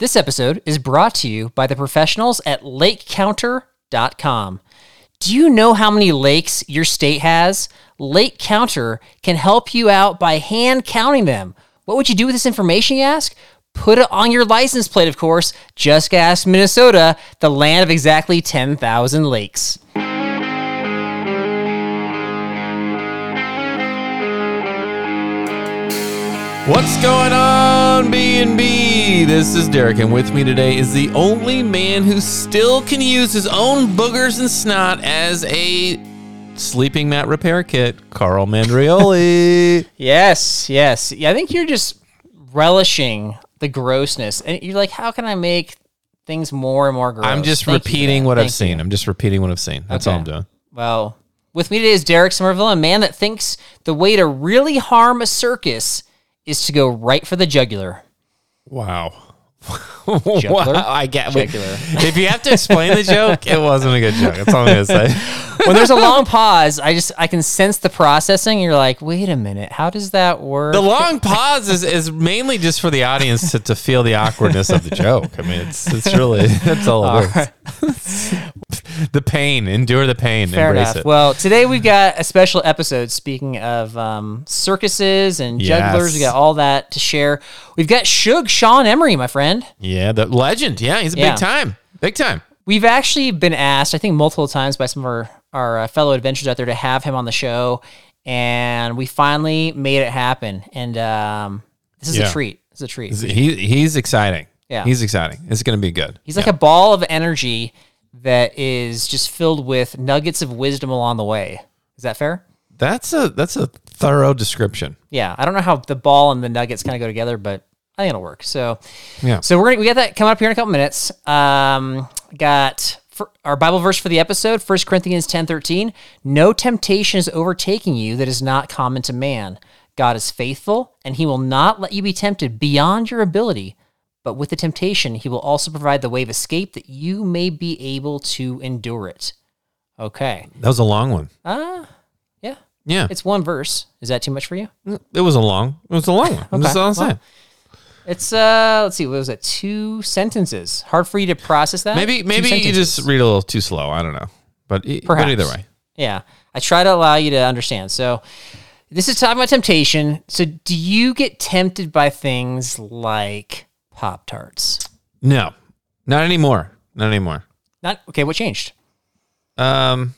This episode is brought to you by the professionals at LakeCounter.com. Do you know how many lakes your state has? Lake Counter can help you out by hand counting them. What would you do with this information, you ask? Put it on your license plate, of course. Just ask Minnesota, the land of exactly 10,000 lakes. What's going on, B&B? This is Derek, and with me today is the only man who still can use his own boogers and snot as a sleeping mat repair kit, Carl Mandrioli. Yes, yes. Yeah, I think you're just relishing the grossness. And you're like, how can I make things more and more gross? I'm just Thank repeating that. what I've Thank seen. you. I'm just repeating what I've seen. That's all I'm doing. Well, with me today is Derek Somerville, a man that thinks the way to really harm a circus is to go right for the jugular. Wow. Juggler? wow. I get. If you have to explain the joke, it wasn't a good joke. That's all I'm going to say. when there's a long pause, I just I can sense the processing. You're like, wait a minute, how does that work? The long pause is, is mainly just for the audience to, to feel the awkwardness of the joke. I mean, it's it's really that's all it the pain, endure the pain, Fair embrace enough. it. Well, today we've got a special episode. Speaking of um, circuses and jugglers, we got all that to share. We've got Shug Sean Emery, my friend. yeah, the legend. Yeah, he's a Yeah. big time, big time. We've actually been asked, I think, multiple times by some of our, our uh, fellow adventurers out there to have him on the show, and we finally made it happen. And um, this is Yeah. a treat. It's a treat. He he's exciting. Yeah. he's exciting. It's going to be good. He's like a ball of energy that is just filled with nuggets of wisdom along the way. Is that fair? That's a that's a thorough description. Yeah, I don't know how the ball and the nuggets kind of go together, but I think it'll work. So, Yeah. So we're gonna, we got that coming up here in a couple minutes. Um, got for our Bible verse for the episode, 1 Corinthians ten thirteen. No temptation is overtaking you that is not common to man. God is faithful, and He will not let you be tempted beyond your ability. But with the temptation, He will also provide the way of escape that you may be able to endure it. Okay. That was a long one. Uh, yeah. Yeah, It's one verse. Is that too much for you? it was a long. It was a long one. That's all I'm well, saying. It's uh, let's see, what was it? Two sentences. Hard for you to process that. Maybe maybe you just read a little too slow. I don't know, but, e- but Perhaps. either way. Yeah, I try to allow you to understand. So, this is talking about temptation. So, do you get tempted by things like Pop Tarts? No, not anymore. Not anymore. Not okay. What changed? Um,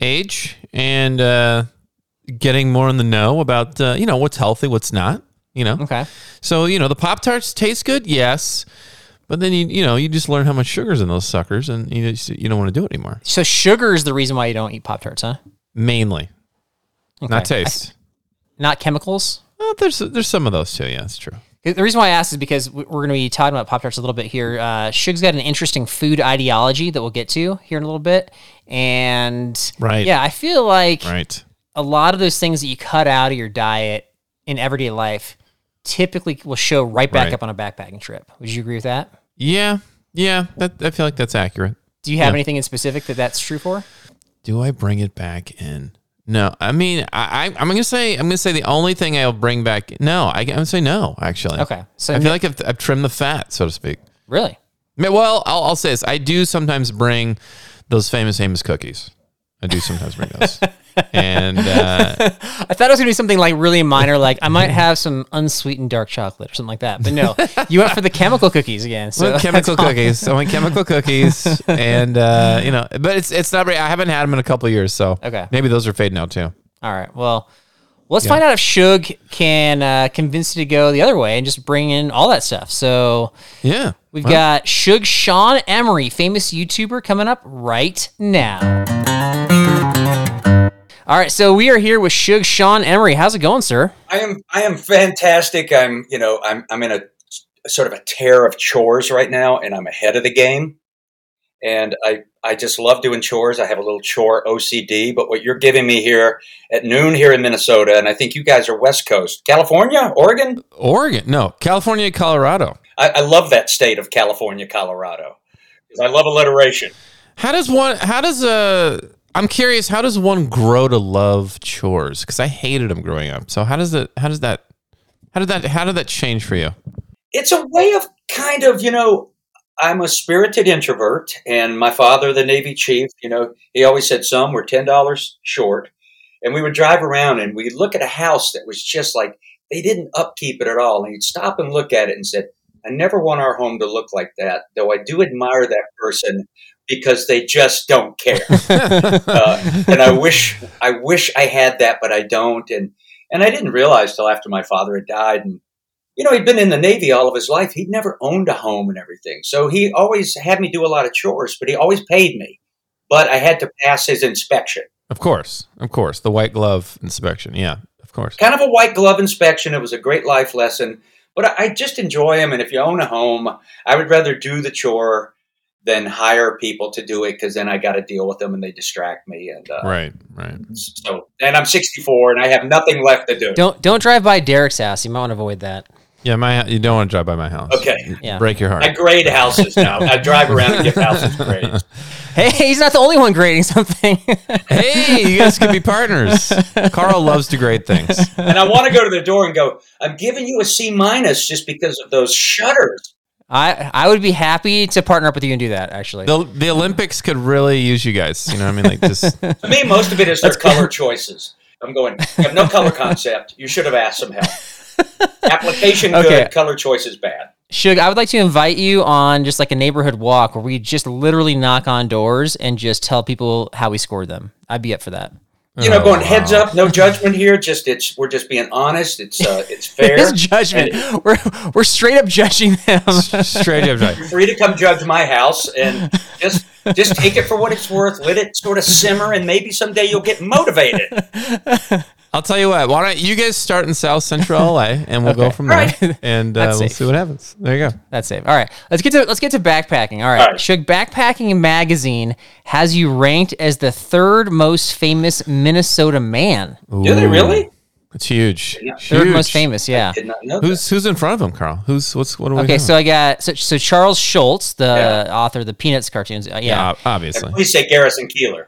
age and uh, getting more in the know about uh, you know what's healthy, what's not. You know, Okay. so you know the Pop Tarts taste good, yes, but then you you know you just learn how much sugar's in those suckers, and you just, you don't want to do it anymore. So, sugar is the reason why you don't eat Pop Tarts, huh? Mainly, not Okay. taste. Not chemicals. Well, there's there's some of those too. Yeah, that's true. The reason why I asked is because we- we're going to be talking about Pop Tarts a little bit here. Uh, Shug's got an interesting food ideology that we'll get to here in a little bit. And Right. yeah, I feel like Right. a lot of those things that you cut out of your diet in everyday life typically will show right back Right. up on a backpacking trip. Would you agree with that? Yeah. Yeah. That I feel like that's accurate. Do you have Yeah. anything in specific that that's true for? Do I bring it back in? No, I mean, I, I I'm gonna say I'm gonna say the only thing I'll bring back. No, I, I'm gonna say no. Actually, Okay, so I feel like I've, I've trimmed the fat, so to speak. Really? Well, I'll, I'll say this: I do sometimes bring those famous Amos cookies. I do sometimes bring those. and uh, I thought it was gonna be something like really minor, like I might have some unsweetened dark chocolate or something like that. But no, you went for the chemical cookies again. So well, chemical cookies. I want chemical cookies, and uh, you know, but it's it's not. very- I haven't had them in a couple of years, so Okay. maybe those are fading out too. All right. Well, let's find out if Shug can uh, convince you to go the other way and just bring in all that stuff. So Yeah, we've Well, got Shug Sean Emery, famous YouTuber, coming up right now. All right, so we are here with Shug Sean Emery. How's it going, sir? I am I am fantastic. I'm you know I'm I'm in a, a sort of a tear of chores right now, and I'm ahead of the game. And I I just love doing chores. I have a little chore OCD. But what you're giving me here at noon here in Minnesota, and I think you guys are West Coast, California, Oregon. Oregon, no, California, Colorado. I, I love that state of California, Colorado. 'Cause I love alliteration. How does one? How does uh? I'm curious. How does one grow to love chores? Because I hated them growing up. So how does it? How does that? How did that? How did that change for you? it's a way of kind of you know i'm a spirited introvert and my father the navy chief you know he always said some were $10 short and we would drive around and we'd look at a house that was just like they didn't upkeep it at all and he'd stop and look at it and said i never want our home to look like that though i do admire that person because they just don't care uh, and I wish I wish I had that, but I don't. And and I didn't realize till after my father had died. And you know, he'd been in the Navy all of his life. He'd never owned a home and everything, so he always had me do a lot of chores. But he always paid me. But I had to pass his inspection, Of course, of course, the white glove inspection. Yeah, of course. kind of a white glove inspection. It was a great life lesson. But I, I just enjoy them. And if you own a home, I would rather do the chore than hire people to do it because then I got to deal with them and they distract me. And uh, Right, right. So, and I'm 64 and I have nothing left to do. Don't don't drive by Derek's house. You might want to avoid that. Yeah, my you don't want to drive by my house. Okay. Yeah. break your heart. I grade houses now. I drive around and give houses grades. Hey, he's not the only one grading something. hey, you guys could be partners. Carl loves to grade things. And I want to go to the door and go, I'm giving you a C minus just because of those shutters. I I would be happy to partner up with you and do that. Actually, The, the Olympics could really use you guys. You know what I mean? Like just To me, most of it is their color choices. I'm going, you have no color concept. You should have asked some help. Application good, Okay. color choices bad. Shug, I would like to invite you on just like a neighborhood walk where we just literally knock on doors and just tell people how we scored them. I'd be up for that. You know, Oh, going heads wow. up, no judgment here. Just it's we're just being honest. It's uh, it's fair. It's judgment. we're we're straight up judging them. straight up. You're free to come judge my house and just just take it for what it's worth. Let it sort of simmer, and maybe someday you'll get motivated. I'll tell you what. Why don't you guys start in South Central LA, and we'll go from there, Alright. and uh, That's we'll safe. see what happens. There you go. That's safe. All right, let's get to let's get to backpacking. All right, All right. Shug, Backpacking Magazine has you ranked as the third most famous Minnesota man. Do they really? It's huge. Yeah. Third Huge. most famous, yeah. Did not know that. Who's who's in front of him, Carl? Who's what's what are we Okay, so I got so, so Charles Schulz, the Yeah. author of the Peanuts cartoons. Uh, yeah. yeah, obviously. please say Garrison Keillor.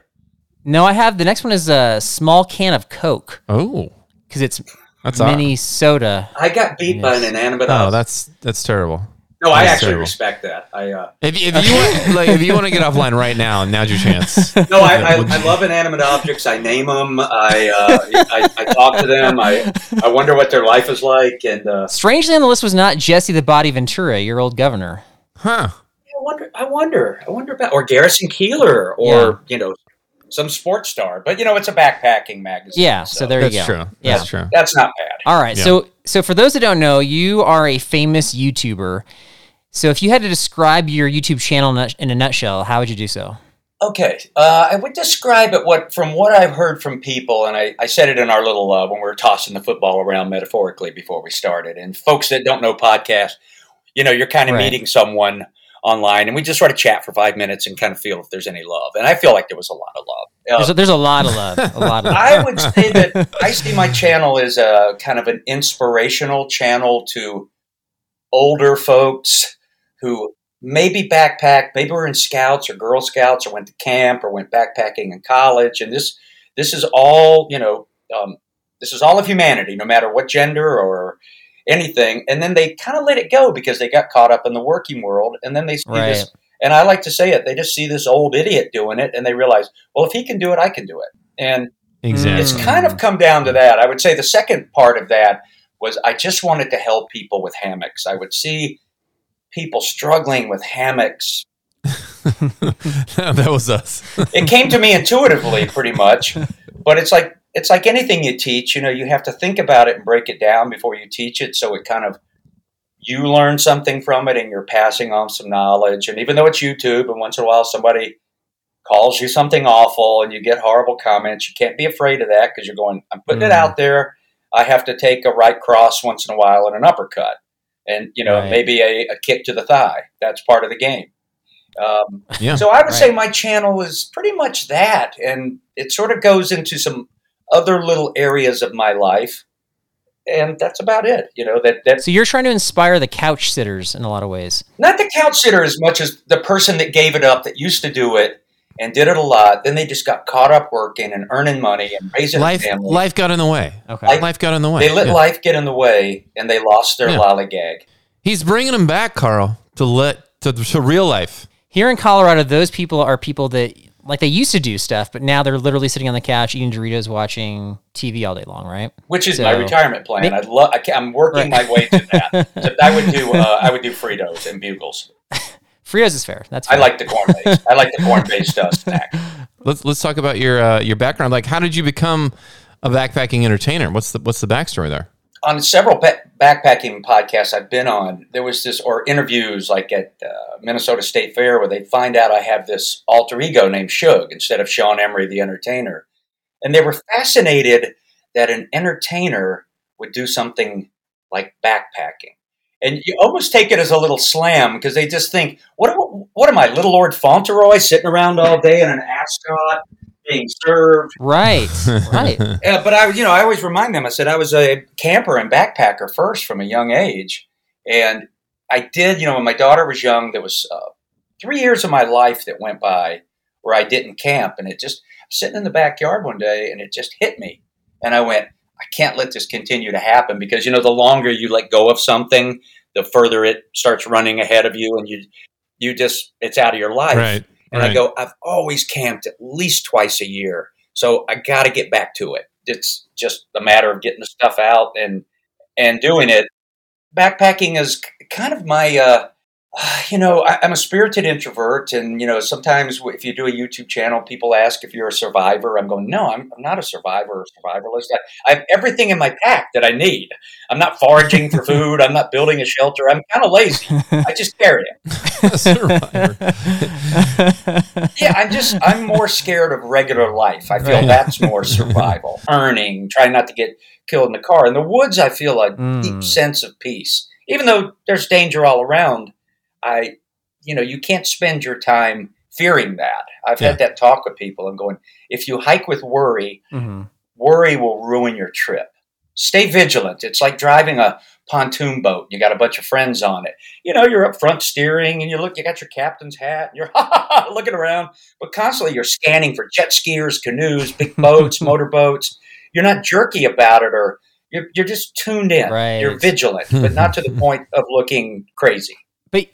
No, I have the next one is a small can of Coke Oh, because it's that's odd. soda. I got beat by an inanimate Oh, object. that's that's terrible. no, I that's actually terrible. respect that. I uh, If, if you want, like, if you want to get offline right now, now's your chance. no, I, I, I love inanimate objects. I name them. I, uh, I I talk to them. I I wonder what their life is like, and uh, Strangely, on the list was not Jesse the Body Ventura, your old governor. Huh? I wonder. I wonder. I wonder about or Garrison Keillor or you know some sports star. But you know, it's a backpacking magazine. Yeah, so, there you That's go. true. Yeah. That's true. that's not bad. All right. Yeah. So so for those that don't know, you are a famous YouTuber. So if you had to describe your YouTube channel in a- nutshell, how would you do so? Okay, uh, I would describe it what from what I've heard from people, and I, I said it in our little uh, when we were tossing the football around metaphorically before we started. And folks that don't know podcast, you know, you're kind of Right. meeting someone online, and we just sort of chat for five minutes and kind of feel if there's any love. And I feel like there was a lot of love. Uh, There's a, there's a lot of love. A lot of love. I would say that I see my channel as a kind of an inspirational channel to older folks who maybe backpacked, maybe were in scouts or Girl Scouts or went to camp or went backpacking in college. And this this is all, you know, um, this is all of humanity, no matter what gender or anything. And then they kind of let it go because they got caught up in the working world. And then they see this And I like to say it. They just see this old idiot doing it, and they realize, well, if he can do it, I can do it. And Exactly. it's kind of come down to that. I would say the second part of that was I just wanted to help people with hammocks. I would see people struggling with hammocks. that was us. It came to me intuitively, pretty much. But it's like it's like anything you teach. You know, you have to think about it and break it down before you teach it. So it kind of you learn something from it, and you're passing on some knowledge. And even though it's YouTube, and once in a while somebody calls you something awful and you get horrible comments, you can't be afraid of that because you're going, I'm putting it Mm. out there. I have to take a right cross once in a while and an uppercut, and you know Right. maybe a, a kick to the thigh. That's part of the game. Um, Yeah. so I would Right. say my channel is pretty much that, and it sort of goes into some other little areas of my life, and that's about it. You know that that So you're trying to inspire the couch sitters in a lot of ways. not the couch sitter as much as the person that gave it up that used to do it and did it a lot. Then they just got caught up working and earning money and raising life a family. life got in the way. Okay. life got in the way. they let Yeah. life get in the way, and they lost their Yeah. lollygag. He's bringing them back, Carl, to let to, to real life. Here in Colorado, those people are people that like they used to do stuff, but now they're literally sitting on the couch eating Doritos, watching TV all day long, right? Which is So- my retirement plan. Ma- I'd love. I am working Right. my way to that. So I would do. Uh, I would do Fritos and Bugles. Fritos is fair. That's I like the corn based. I like the corn based uh, snack. Let's let's talk about your uh, your background. Like, how did you become a backpacking entertainer? What's the what's the backstory there? On several pa- backpacking podcasts I've been on, there was this or interviews like at uh, Minnesota State Fair where they find out I have this alter ego named Shug instead of Sean Emery the entertainer, and they were fascinated that an entertainer would do something like backpacking. And you almost take it as a little slam because they just think, what, what am I, Little Lord Fauntleroy, sitting around all day in an ascot being served? right, right. Yeah, but I, you know, I always remind them. I said I was a camper and backpacker first from a young age, and I did. You know, when my daughter was young, there was uh, three years of my life that went by where I didn't camp, and it just sitting in the backyard one day, and it just hit me, and I went, I can't let this continue to happen because you know, the longer you let go of something, the further it starts running ahead of you, and you, you just it's out of your life. Right. And I go, I've always camped at least twice a year. So I got to get back to it. It's just a matter of getting the stuff out and and doing it. Backpacking is kind of my, uh, you know, I, I'm a spirited introvert, and you know, sometimes if you do a YouTube channel, people ask if you're a survivor. I'm going, no, I'm, I'm not a survivor or survivalist. I, I have everything in my pack that I need. I'm not foraging for food. I'm not building a shelter. I'm kind of lazy. I just carry it. Yeah, I'm just I'm more scared of regular life. I feel Right. that's more survival. Earning, trying not to get killed in the car. In the woods I feel a Mm. deep sense of peace. Even though there's danger all around, I you know, you can't spend your time fearing that. I've Yeah. had that talk with people and going, if you hike with worry, Mhm. worry will ruin your trip. Stay vigilant. It's like driving a pontoon boat. You got a bunch of friends on it. You know, you're up front steering and you look, you got your captain's hat and you're looking around, but constantly you're scanning for jet skiers, canoes, big boats, motorboats. You're not jerky about it or you're, you're just tuned in. Right. You're vigilant, but not to the point of looking crazy.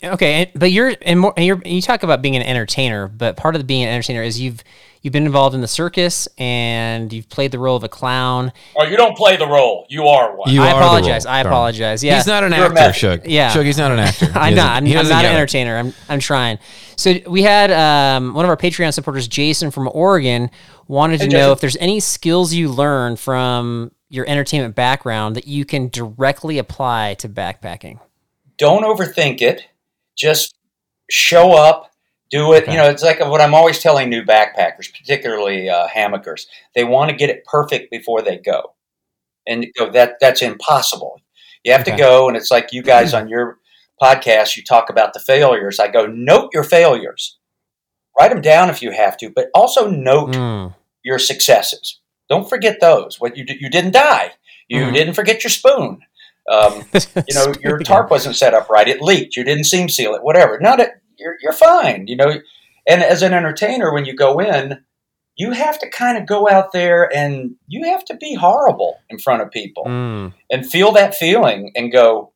But okay, but you're and more and you're and you talk about being an entertainer, but part of the being an entertainer is you've you've been involved in the circus and you've played the role of a clown. Oh, you don't play the role. You are one. You I are the apologize. role, I apologize. Yeah. He's not an You're actor. Shug. Yeah. Shug, he's not an actor. I'm doesn't- not. I'm, I'm doesn't not get an it. entertainer. I'm I'm trying. So we had um, one of our Patreon supporters, Jason from Oregon, wanted to Hey, know if there's any skills you learned from your entertainment background that you can directly apply to backpacking. don't overthink it. Just show up, do it. Okay. You know, it's like what I'm always telling new backpackers, particularly uh, hammockers. They want to get it perfect before they go, and you know, that that's impossible. You have Okay. to go, and it's like you guys on your podcast. You talk about the failures. I go, note your failures, write them down if you have to, but also note Mm. your successes. Don't forget those. What you you didn't die. You Mhm. didn't forget your spoon. Um, you know your tarp wasn't set up right it leaked you didn't seam seal it whatever not it you're, you're fine you know and as an entertainer when you go in you have to kind of go out there and you have to be horrible in front of people Mm. and feel that feeling and go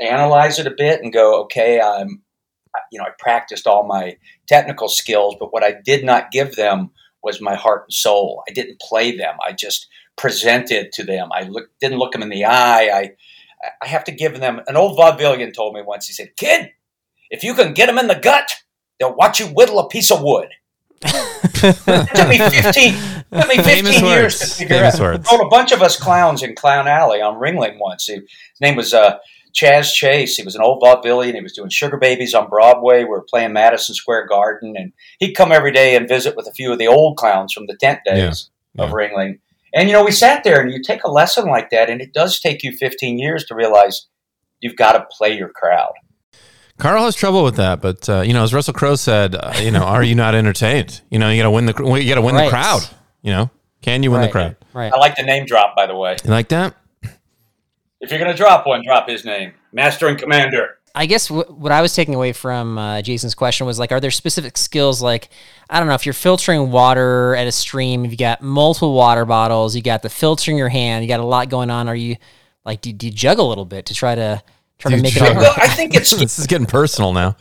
analyze it a bit and go okay i'm you know, I practiced all my technical skills, but what I did not give them was my heart and soul. I didn't play them. I just presented to them. I look, didn't look them in the eye. I, I have to give them. An old vaudevillian told me once. He said, "Kid, if you can get them in the gut, they'll watch you whittle a piece of wood." it took me fifteen. Took me fifteen Famous years words. to figure Famous out. words. Told a bunch of us clowns in Clown Alley on Ringling once. He- his name was uh, Chaz Chase. He was an old vaudevillian. He was doing Sugar Babies on Broadway. We were playing Madison Square Garden, and he'd come every day and visit with a few of the old clowns from the tent days Yeah, of yeah. Ringling. And you know, we sat there, and you take a lesson like that, and it does take you 15 years to realize you've got to play your crowd. Carl has trouble with that, but uh, you know, as Russell Crowe said, uh, you know, are you not entertained? You know, you got to win the you got to win Right. the crowd. You know, can you win right, the crowd? Right. I like the name drop, by the way. You like that? If you're going to drop one, drop his name, Master and Commander. I guess w- what I was taking away from uh, Jason's question was like, are there specific skills like, I don't know, if you're filtering water at a stream, if you got multiple water bottles, you got the filter in your hand, you got a lot going on. Are you like, do, do you juggle a little bit to try to try Do to make it juggle? all Well, I think it's this is getting personal now.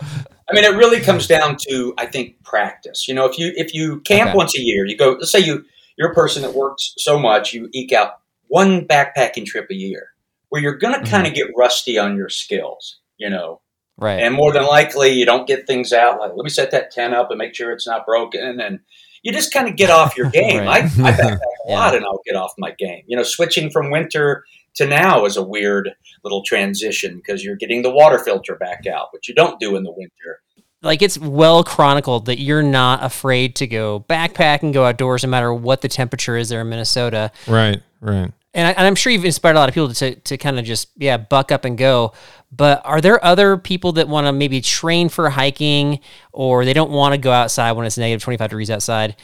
I mean, it really comes down to I think practice. You know, if you if you camp Okay. once a year, you go. Let's say you you're a person that works so much, you eke out one backpacking trip a year, where you're going to kind of get rusty on your skills. You know, right? and more than likely you don't get things out like let me set that tent up and make sure it's not broken, and you just kind of get off your game. Right. I, I backpack a Yeah. lot, and I'll get off my game. You know, switching from winter to now is a weird little transition because you're getting the water filter back out, which you don't do in the winter. like it's well chronicled that you're not afraid to go backpack and go outdoors no matter what the temperature is there in Minnesota. Right, right. And, I, and I'm sure you've inspired a lot of people to, to kind of just yeah buck up and go. But are there other people that want to maybe train for hiking or they don't want to go outside when it's negative 25 degrees outside?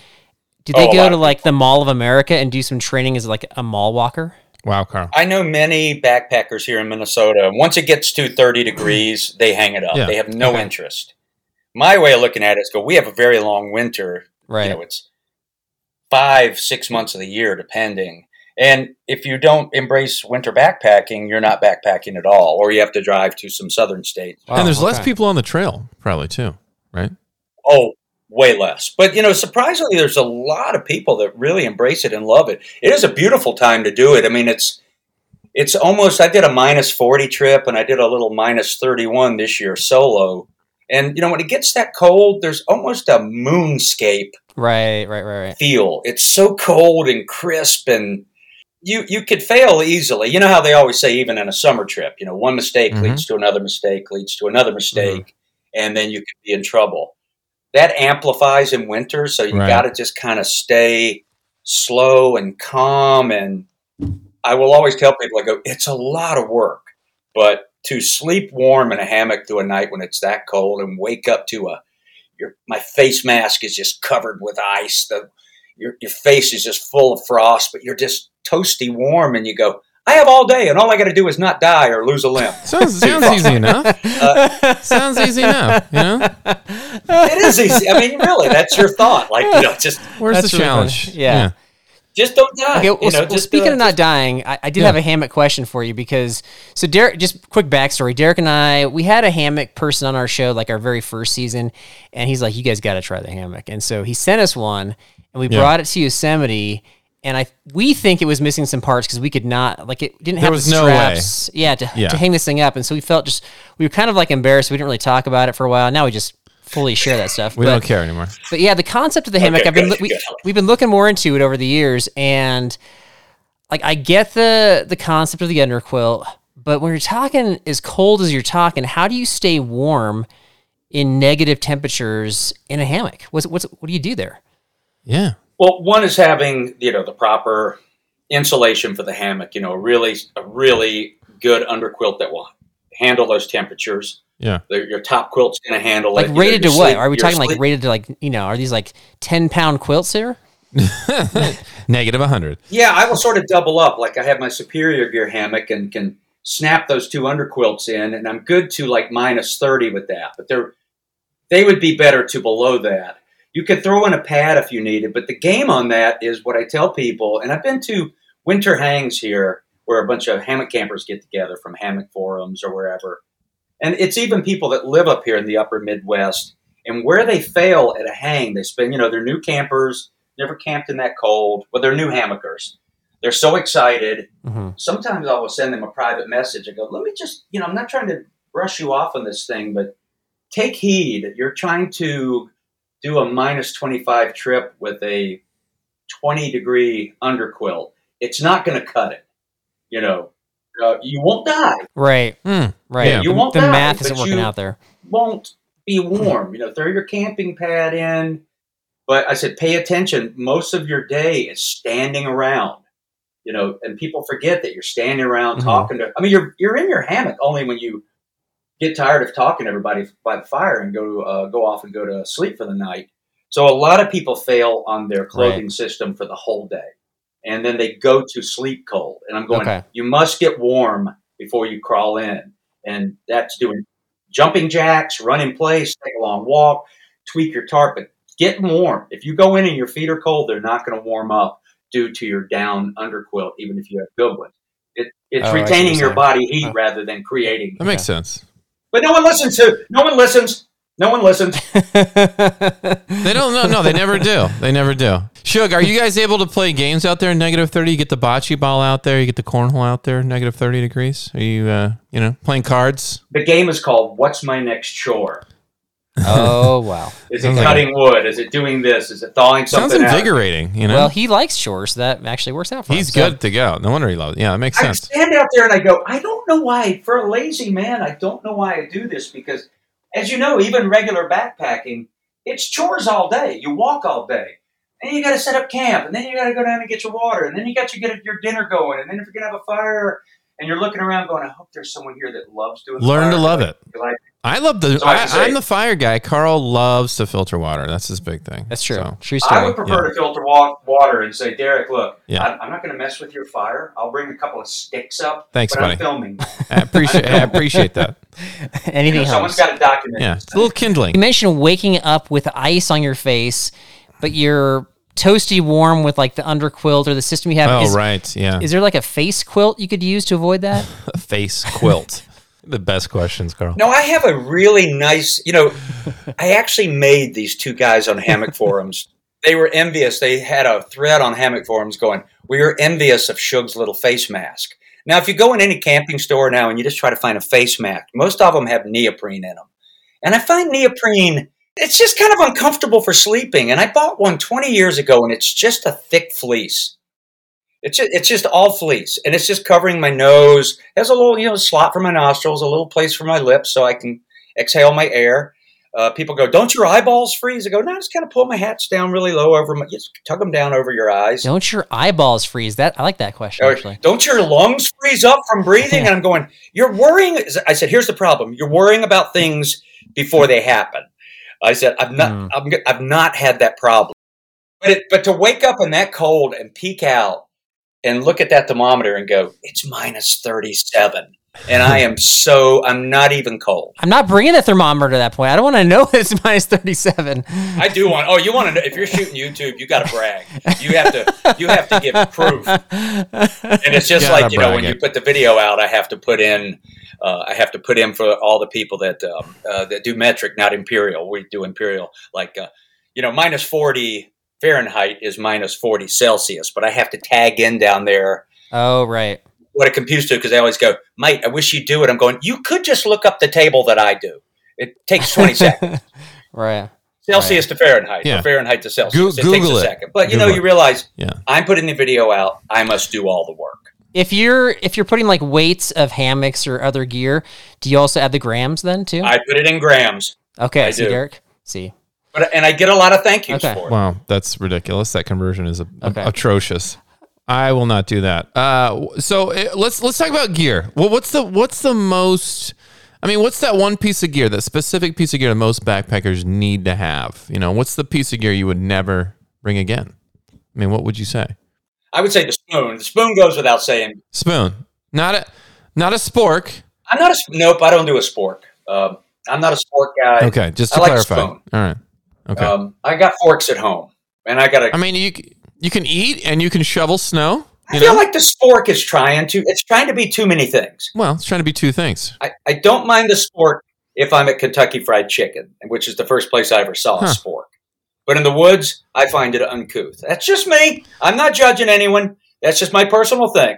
Do they Oh, go to like the Mall of America and do some training as like a mall walker? Wow, Carl. I know many backpackers here in Minnesota. Once it gets to 30 degrees, they hang it up. Yeah. They have no Okay. interest. My way of looking at it is go, we have a very long winter. Right. You know, it's five, six months of the year, depending. And if you don't embrace winter backpacking, you're not backpacking at all, or you have to drive to some southern states. Wow, and there's less people on the trail, probably too, right? Oh, way less. But you know, surprisingly, there's a lot of people that really embrace it and love it. It is a beautiful time to do it. I mean, it's it's almost. I did a minus forty trip, and I did a little minus thirty one this year solo. And you know, when it gets that cold, there's almost a moonscape Right, right, right, right. feel. It's so cold and crisp, and you you could fail easily. You know how they always say, even in a summer trip, you know, one mistake Mhm. leads to another mistake, leads to another mistake, and then you could be in trouble. That amplifies in winter, so you Right. got to just kind of stay slow and calm. And I will always tell people, I go, it's a lot of work, but to sleep warm in a hammock through a night when it's that cold and wake up to a your my face mask is just covered with ice. The your your face is just full of frost, but you're just toasty warm, and you go. I have all day, and all I got to do is not die or lose a limb. Sounds sounds easy enough. sounds easy enough. You know, It is easy. I mean, really, that's your thought. Like, you know, just where's the really challenge? funny. Yeah. just don't die. Okay, well, you know, well, just, speaking uh, of not dying, I, I did Yeah. have a hammock question for you because so Derek, just quick backstory. Derek and I, we had a hammock person on our show like our very first season, and he's like, "You guys got to try the hammock," and so he sent us one, and we Yeah. brought it to Yosemite. And I, we think it was missing some parts because we could not, like, it didn't have was the no way. straps, yeah, to, Yeah. to hang this thing up. And so we felt just, we were kind of like embarrassed. We didn't really talk about it for a while. Now we just fully share that stuff. We But- don't care anymore. but yeah, the concept of the hammock, Okay, I've been good, we, good. we've been looking more into it over the years, and like I get the the concept of the underquilt, but when you're talking as cold as you're talking, how do you stay warm in negative temperatures in a hammock? What's what's what do you do there? Yeah. Well, one is having you know the proper insulation for the hammock. You know, really a really good underquilt that will handle those temperatures. Yeah. The, your top quilt's going to handle Like it. You know, rated to your what? Are we your talking like rated to like you know? Are these like ten pound quilts here? Negative 100. Yeah, I will sort of double up. Like I have my superior gear hammock and can snap those two underquilts in, and I'm good to like minus thirty with that. But they're they would be better to below that. You could throw in a pad if you needed, but the game on that is what I tell people. And I've been to winter hangs here where a bunch of hammock campers get together from hammock forums or wherever. And it's even people that live up here in the upper Midwest. And where they fail at a hang, they spend, you know, they're new campers, never camped in that cold. but they're new hammockers. They're so excited. hmm Sometimes I will send them a private message. I go, let me just, you know, I'm not trying to brush you off on this thing, but take heed. That you're trying to do a minus 25 trip with a 20 degree underquilt. It's not going to cut it. You know, uh, you won't die. Right. Hmm. Right. Yeah. You won't the die, math isn't working out there. won't be warm. You know, throw your camping pad in. But I said, pay attention. Most of your day is standing around. You know, and people forget that you're standing around Mhm. talking to. I mean, you're you're in your hammock only when you get tired of talking to everybody by the fire and go uh, go off and go to sleep for the night. So a lot of people fail on their clothing system for the whole day, and then they go to sleep cold. And I'm going, Okay. you must get warm before you crawl in, and that's doing jumping jacks, run in place, take a long walk, tweak your tarp, but get warm. If you go in and your feet are cold, they're not going to warm up due to your down underquilt, even if you have good ones. It, it's Oh, I see what retaining your body heat Oh. rather than creating. That makes sense. But no one listens to. No one listens. No one listens. They don't. No, no, they never do. They never do. Shug, are you guys able to play games out there in negative thirty? You get the bocce ball out there. You get the cornhole out there, negative thirty degrees. Are you, uh, you know, playing cards? The game is called "What's My Next Chore." Oh wow. Is Sounds it like cutting wood? Is it doing this? Is it thawing Sounds something out? invigorating. You know, Well, he likes chores. That actually works out for he's him. So- good to go. No wonder he loves. It. Yeah, that makes I sense. stand out there and I go, I don't know why, for a lazy man, I don't know why I do this because, as you know, even regular backpacking, it's chores all day. You walk all day. And you got to set up camp, and then you got to go down and get your water, and then you got to get your dinner going, and then if you're gonna have a fire, and you're looking around going, I hope there's someone here that loves doing. the Learn to fire." love it. Like, I love the. So I, I say, I'm the fire guy. Carl loves to filter water. That's his big thing. That's true. So, True I would prefer to filter wa- water and say, Derek, look, Yeah. I'm, I'm not going to mess with your fire. I'll bring a couple of sticks up, Thanks, but buddy. I'm filming. I appreciate. I appreciate that. Anything You know, someone's helps. got to document. Yeah, it's a little kindling. You mentioned waking up with ice on your face, but you're toasty warm with like the under quilt or the system you have. Oh is, right, yeah. is there like a face quilt you could use to avoid that? a face quilt. the best questions, Carl. No, I have a really nice, you know, I actually made these two guys on hammock forums. They were envious. They had a thread on hammock forums going, We are envious of Shug's little face mask. Now, if you go in any camping store now and you just try to find a face mask, most of them have neoprene in them. And I find neoprene, it's just kind of uncomfortable for sleeping. And I bought one 20 years ago and it's just a thick fleece. It's just, it's just all fleece, and it's just covering my nose. It has a little, you know, slot for my nostrils, a little place for my lips, so I can exhale my air. Uh, people go, "Don't your eyeballs freeze?" I go, "No, I just kind of pull my hats down really low over my, just tug them down over your eyes." Don't your eyeballs freeze? That I like that question Or, actually. Don't your lungs freeze up from breathing? And I'm going, "You're worrying." I said, "Here's the problem: you're worrying about things before they happen." I said, "I've not, Hmm. I'm, I've not had that problem." But it, but to wake up in that cold and peek out and look at that thermometer and go, "It's 37," and I am so I'm not even cold. I'm not bringing the thermometer to that point. I don't want to know it's minus 37. I do want. Oh, you want to know if you're shooting YouTube, you got to brag. You have to. You have to give proof. And it's just Gotta like you know when brag you put the video out, I have to put in. Uh, I have to put in for all the people that um, uh, that do metric, not imperial. We do imperial, like uh, you know, minus forty Fahrenheit is minus forty Celsius, but I have to tag in down there Oh right. What it computes to because they always go, "Mate, I wish you'd do it." I'm going. You could just look up the table that I do. It takes twenty seconds. Right. Celsius to Fahrenheit, Yeah. or Fahrenheit to Celsius. Goo- it takes Google a it. second, but you Google know, it. you realize Yeah. I'm putting the video out. I must do all the work. If you're if you're putting like weights of hammocks or other gear, do you also add the grams then too? I put it in grams, okay, I see do. Derek. See. but and I get a lot of thank yous Okay. for it. Wow, that's ridiculous. That conversion is a, Okay. atrocious. I will not do that. Uh, so uh, let's let's talk about gear. Well, what's the what's the most? I mean, what's that one piece of gear, that specific piece of gear that most backpackers need to have? You know, what's the piece of gear you would never bring again? I mean, what would you say? I would say the spoon. The spoon goes without saying. Spoon, not a not a spork. I'm not a nope. I don't do a spork. Um, I'm not a sport guy. Okay, just I to like a clarify. spoon. All right. Okay. Um, I got forks at home, and I got a. I mean, you you can eat and you can shovel snow. I feel know? like the spork is trying to. It's trying to be too many things. Well, it's trying to be two things. I, I don't mind the spork if I'm at Kentucky Fried Chicken, which is the first place I ever saw a Huh. spork. But in the woods, I find it uncouth. That's just me. I'm not judging anyone. That's just my personal thing.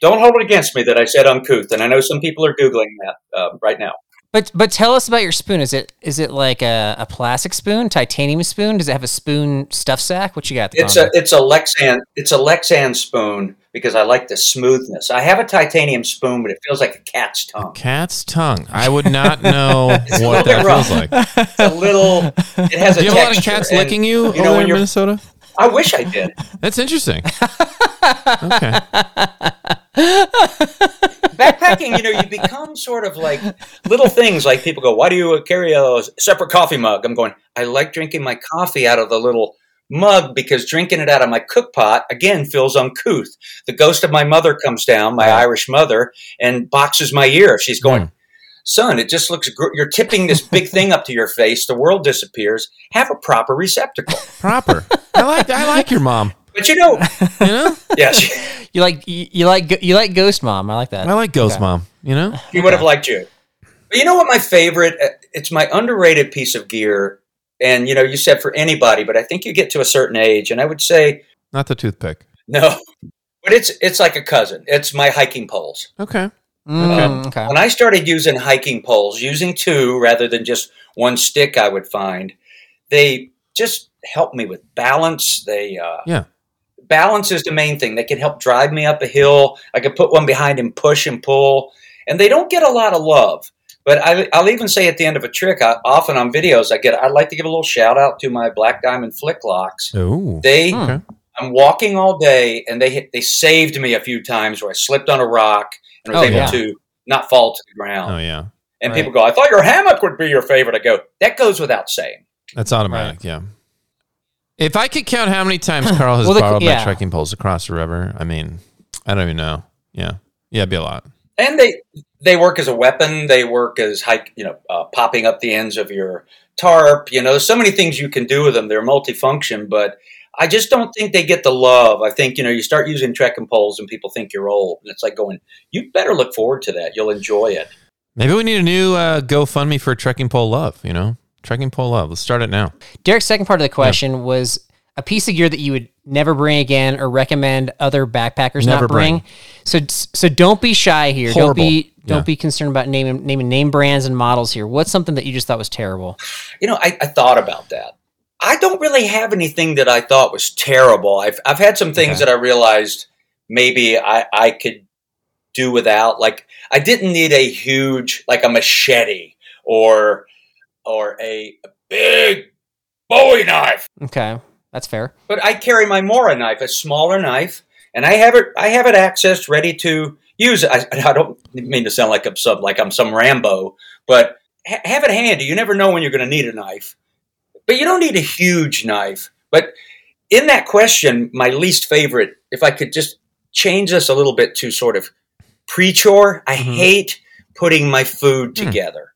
Don't hold it against me that I said uncouth, and I know some people are googling that uh, right now. But but tell us about your spoon. Is it is it like a, a plastic spoon, titanium spoon? Does it have a spoon stuff sack? What you got? at the It's a it's a Lexan it's a Lexan spoon because I like the smoothness. I have a titanium spoon, but it feels like a cat's tongue. Cat's tongue. I would not know what little bit that feels like. It's a little. It has a Do you have a lot of cats and licking you, you know, there in you're- Minnesota? I wish I did. That's interesting. okay. Backpacking, you know, you become sort of like little things. Like people go, "Why do you carry a separate coffee mug?" I'm going, I like drinking my coffee out of the little mug because drinking it out of my cook pot again feels uncouth. The ghost of my mother comes down, my Irish mother, and boxes my ear. She's hmm. going. Son, it just looks. Gr- you're tipping this big thing up to your face. The world disappears. Have a proper receptacle. Proper. I like I like your mom. But you know, You know? yeah, she, you like you, you like you like Ghost Mom. I like that. I like Ghost Okay. Mom. You know? He would have liked you. But you know what? My favorite. uh, It's my underrated piece of gear, and you know, you said for anybody, but I think you get to a certain age, and I would say Not the toothpick. no. But it's it's like a cousin. It's my hiking poles. Okay. Mm, okay. When I started using hiking poles, using two rather than just one stick, I would find they just help me with balance. They uh, Yeah. Balance is the main thing. They can help drive me up a hill. I could put one behind and push and pull, and they don't get a lot of love. But I, I'll even say at the end of a trick, I, often on videos, I get. I'd like to give a little shout out to my Black Diamond Flick Locks. Oh. They. Okay. I'm walking all day, and they hit, they saved me a few times where I slipped on a rock and was Oh, able yeah. to not fall to the ground. Oh yeah. And Right. people go, I thought your hammock would be your favorite. I go, that goes without saying. That's automatic, yeah. If I could count how many times Carl has Well, the- borrowed yeah. my trekking poles across the river, I mean, I don't even know. Yeah. Yeah, it'd be a lot. And they they work as a weapon. They work as hike, you know, uh, popping up the ends of your tarp. You know, there's so many things you can do with them. They're multifunction, but I just don't think they get the love. I think you know, you start using trekking poles and people think you're old, and it's like going, you better look forward to that. You'll enjoy it. Maybe we need a new uh, GoFundMe for trekking pole love, you know? Trekking pole love. Let's start it now. Derek's second part of the question was a piece of gear that you would never bring again or recommend other backpackers Never not bring. bring. So so don't be shy here. Horrible. Don't be don't Yeah. be concerned about naming naming name brands and models here. What's something that you just thought was terrible? You know, I, I thought about that. I don't really have anything that I thought was terrible. I've I've had some things Okay. that I realized maybe I, I could do without. Like I didn't need a huge like a machete or or a, big Bowie knife. Okay, that's fair. But I carry my Mora knife, a smaller knife, and I have it I have it accessed ready to use. I, I don't mean to sound like I'm some like I'm some Rambo, but ha- have it handy. You never know when you're going to need a knife. But you don't need a huge knife. But in that question, my least favorite, if I could just change this a little bit to sort of pre-chore, I Mhm. hate putting my food Hmm. together.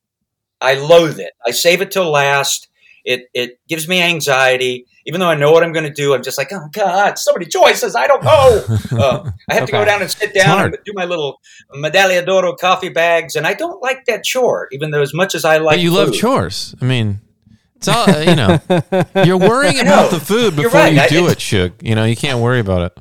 I loathe it. I save it till last. It it gives me anxiety. Even though I know what I'm going to do, I'm just like, oh God, so many choices. I don't know. Uh, I have to go down and sit down hard. and do my little Medaglia d'Oro coffee bags, and I don't like that chore. Even though as much as I like, but you love chores. I mean, it's all, uh, you know, you're worrying I about the food before right. you do it's- it, Shug. You know, you can't worry about it.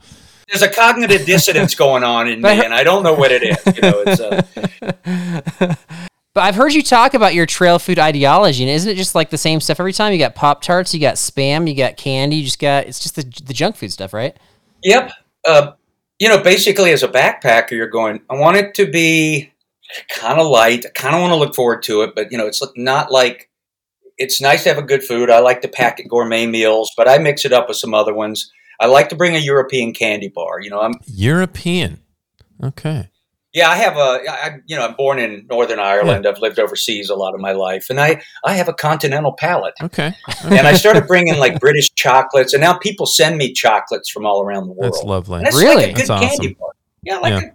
There's a cognitive dissonance going on in me, and I don't know what it is. You know, it's uh, But I've heard you talk about your trail food ideology, and isn't it just like the same stuff every time? You got Pop Tarts, you got spam, you got candy, you just got it's just the, the junk food stuff, right? Yep. Uh, you know, basically, as a backpacker, you're going, I want it to be kind of light. I kind of want to look forward to it, but, you know, it's not like it's nice to have a good food. I like to pack it gourmet meals, but I mix it up with some other ones. I like to bring a European candy bar. You know, I'm, European. Okay. Yeah, I have a, I, you know, I'm born in Northern Ireland. I've lived overseas a lot of my life, and I, I have a continental palate. Okay. And I started bringing like British chocolates, and now people send me chocolates from all around the world. That's lovely. And it's Really? like a good That's candy awesome. bar. Yeah, like Yeah. a-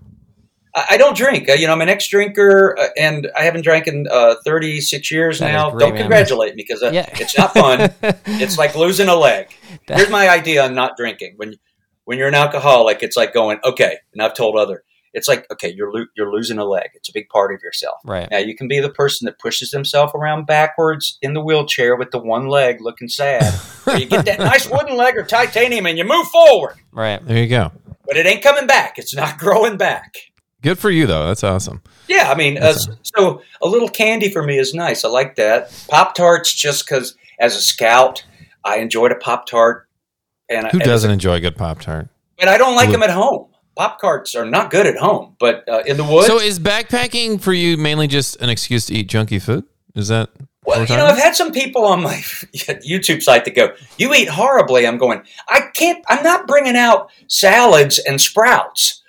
I don't drink. Uh, you know, I'm an ex-drinker, uh, and I haven't drank in uh, 36 years That now. great, don't man. congratulate me because uh, Yeah. it's not fun. it's like losing a leg. Here's my idea on not drinking. When when you're an alcoholic, it's like going, okay, and I've told other, it's like, okay, you're lo- you're losing a leg. It's a big part of yourself. Right. Now you can be the person that pushes himself around backwards in the wheelchair with the one leg looking sad. or you get that nice wooden leg or titanium and you move forward. Right. There you go. But it ain't coming back. It's not growing back. Good for you though. That's awesome. Yeah, I mean, uh, so a little candy for me is nice. I like that. Pop tarts, just because as a scout, I enjoyed a pop tart. And Who and- doesn't enjoy a good Pop Tart? But I don't like Would- them at home. Pop tarts are not good at home, but uh, in the woods. So is backpacking for you mainly just an excuse to eat junky food? Is that well, you know, I've had some people on my YouTube site that go, "You eat horribly." I'm going, I can't. I'm not bringing out salads and sprouts.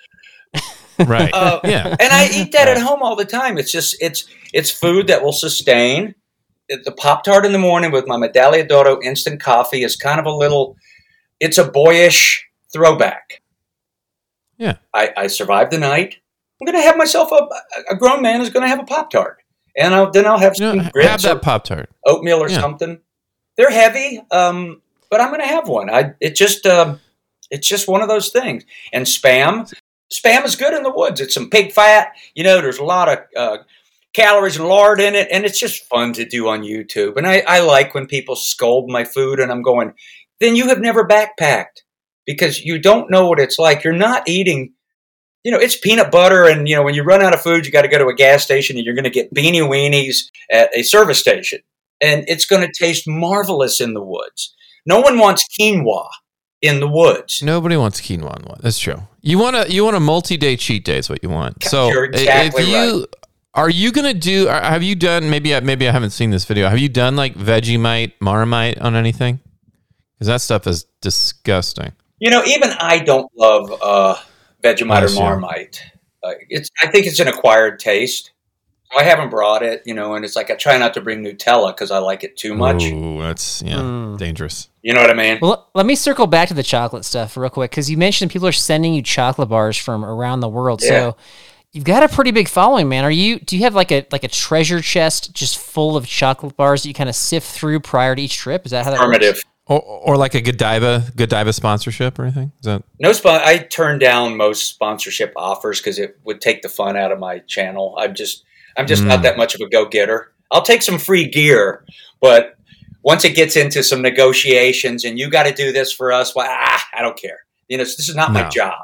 right? Uh, yeah. and I eat that at home all the time. It's just it's it's food that will sustain. The Pop Tart in the morning with my Medaglia d'Oro instant coffee is kind of a little. It's a boyish throwback. Yeah. I, I survived the night. I'm going to have myself a a grown man is going to have a Pop Tart, and I'll, then I'll have You some know, grits have that Pop Tart. oatmeal or Yeah. something. They're heavy, um, but I'm going to have one. I it just um, it's just one of those things. And spam, spam is good in the woods. It's some pig fat. You know, there's a lot of uh, calories and lard in it, and it's just fun to do on YouTube. And I, I like when people scold my food, and I'm going, then you have never backpacked because you don't know what it's like. You're not eating. You know, it's peanut butter, and you know when you run out of food, you got to go to a gas station, and you're going to get beanie weenies at a service station and it's going to taste marvelous in the woods. No one wants quinoa in the woods. Nobody wants quinoa in one. That's true. You want a you want a multi day cheat day is what you want. So You're exactly if you are you gonna do? Have you done? Maybe I- maybe I haven't seen this video. Have you done like Vegemite, Marmite on anything? Because that stuff is disgusting. You know, even I don't love uh, Vegemite Yes, or yeah. Marmite. Uh, it's I think it's an acquired taste. I haven't brought it, you know, and it's like I try not to bring Nutella because I like it too much. Ooh, that's yeah, Mm. dangerous. You know what I mean? Well, let me circle back to the chocolate stuff real quick because you mentioned people are sending you chocolate bars from around the world. Yeah. So you've got a pretty big following, man. Are you? Do you have like a like a treasure chest just full of chocolate bars that you kind of sift through prior to each trip? Is that how that Affirmative. works? Or, or like a Godiva Godiva sponsorship or anything? Is that No spon- I turn down most sponsorship offers because it would take the fun out of my channel. I'm just I'm just not Mm. that much of a go getter. I'll take some free gear, but once it gets into some negotiations and you got to do this for us, well, ah, I don't care. You know, this is not my job.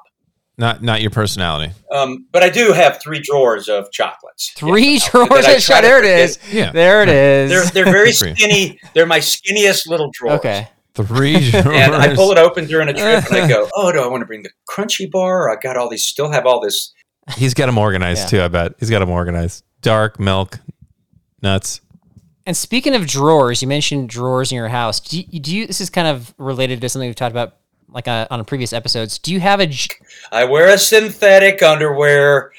Not not your personality? Um, but I do have three drawers of chocolates. Three Yeah, drawers that of try chocolate. There it is. Yeah, There it is. They're they're very skinny. They're my skinniest little drawers. okay. three. drawers. And I pull it open during a trip and I go, oh, do I want to bring the crunchy bar? I got all these, still have all this He's got them organized Yeah. too. I bet he's got them organized. Dark milk, nuts. And speaking of drawers, you mentioned drawers in your house. Do you, do you this is kind of related to something we've talked about like uh, on previous episodes. Do you have a I wear a synthetic underwear.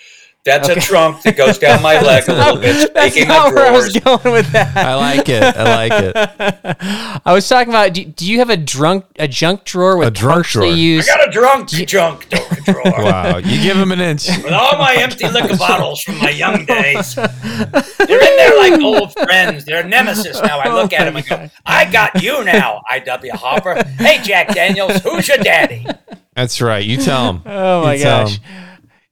That's Okay. a trunk that goes down my leg a little bit. That's not of where I was going with that. I like it. I like it. I was talking about. Do, do you have a drunk a junk drawer with A drunk partially drawer. I got a drunk junk drawer Wow, you give him an inch. with all my empty liquor bottles from my young days. They're in there like old friends. They're nemesis now. I look at them and go, oh "I got you now, I.W. Harper. Hey, Jack Daniels, who's your daddy?" That's right. You tell him. Oh my You tell gosh.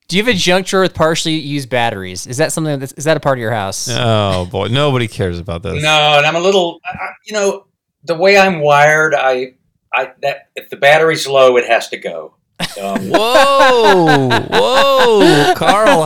Him. Do you have a junk drawer with partially used batteries? Is that something that's is that a part of your house? Oh boy, nobody cares about this. No, and I'm a little, I, I- you know, the way I'm wired, I, I that if the battery's low, it has to go. Um, Whoa, whoa, Carl,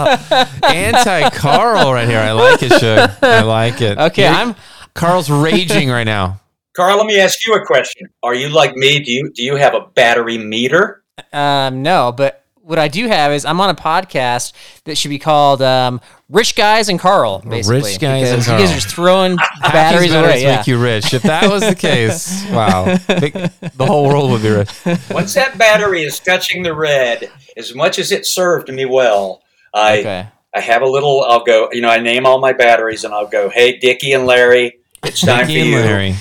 anti Carl right here. I like it, Shug. I like it. Okay, You're- I'm Carl's raging right now. Carl, let me ask you a question. Are you like me? Do you do you have a battery meter? um no, but what I do have is I'm on a podcast that should be called um, "Rich Guys and Carl." Basically, Rich Guys and because You guys Carl. are just throwing batteries these batteries away. Yeah. make you rich. If that was the case, wow, the whole world would be rich. Once that battery is touching the red, as much as it served me well, I okay. I have a little. I'll go. You know, I name all my batteries, and I'll go. Hey, Dickie and Larry, it's time Dickie for you Larry.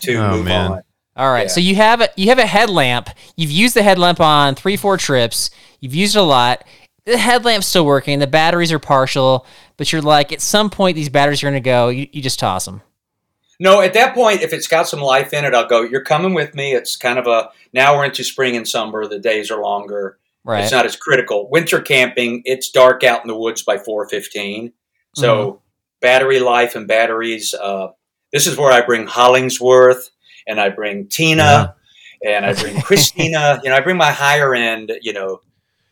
to Oh, move man. on. All right. Yeah. So you have a you have a headlamp. You've used the headlamp on three four trips. You've used it a lot. The headlamp's still working. The batteries are partial, but you're like at some point these batteries are going to go. You, you just toss them. No, at that point, if it's got some life in it, I'll go. You're coming with me. It's kind of a now we're into spring and summer. The days are longer. Right. It's not as critical. Winter camping, it's dark out in the woods by four fifteen. So Mm-hmm. battery life and batteries. Uh, this is where I bring Hollingsworth and I bring Tina and I bring Christina. You know, I bring my higher end. You know,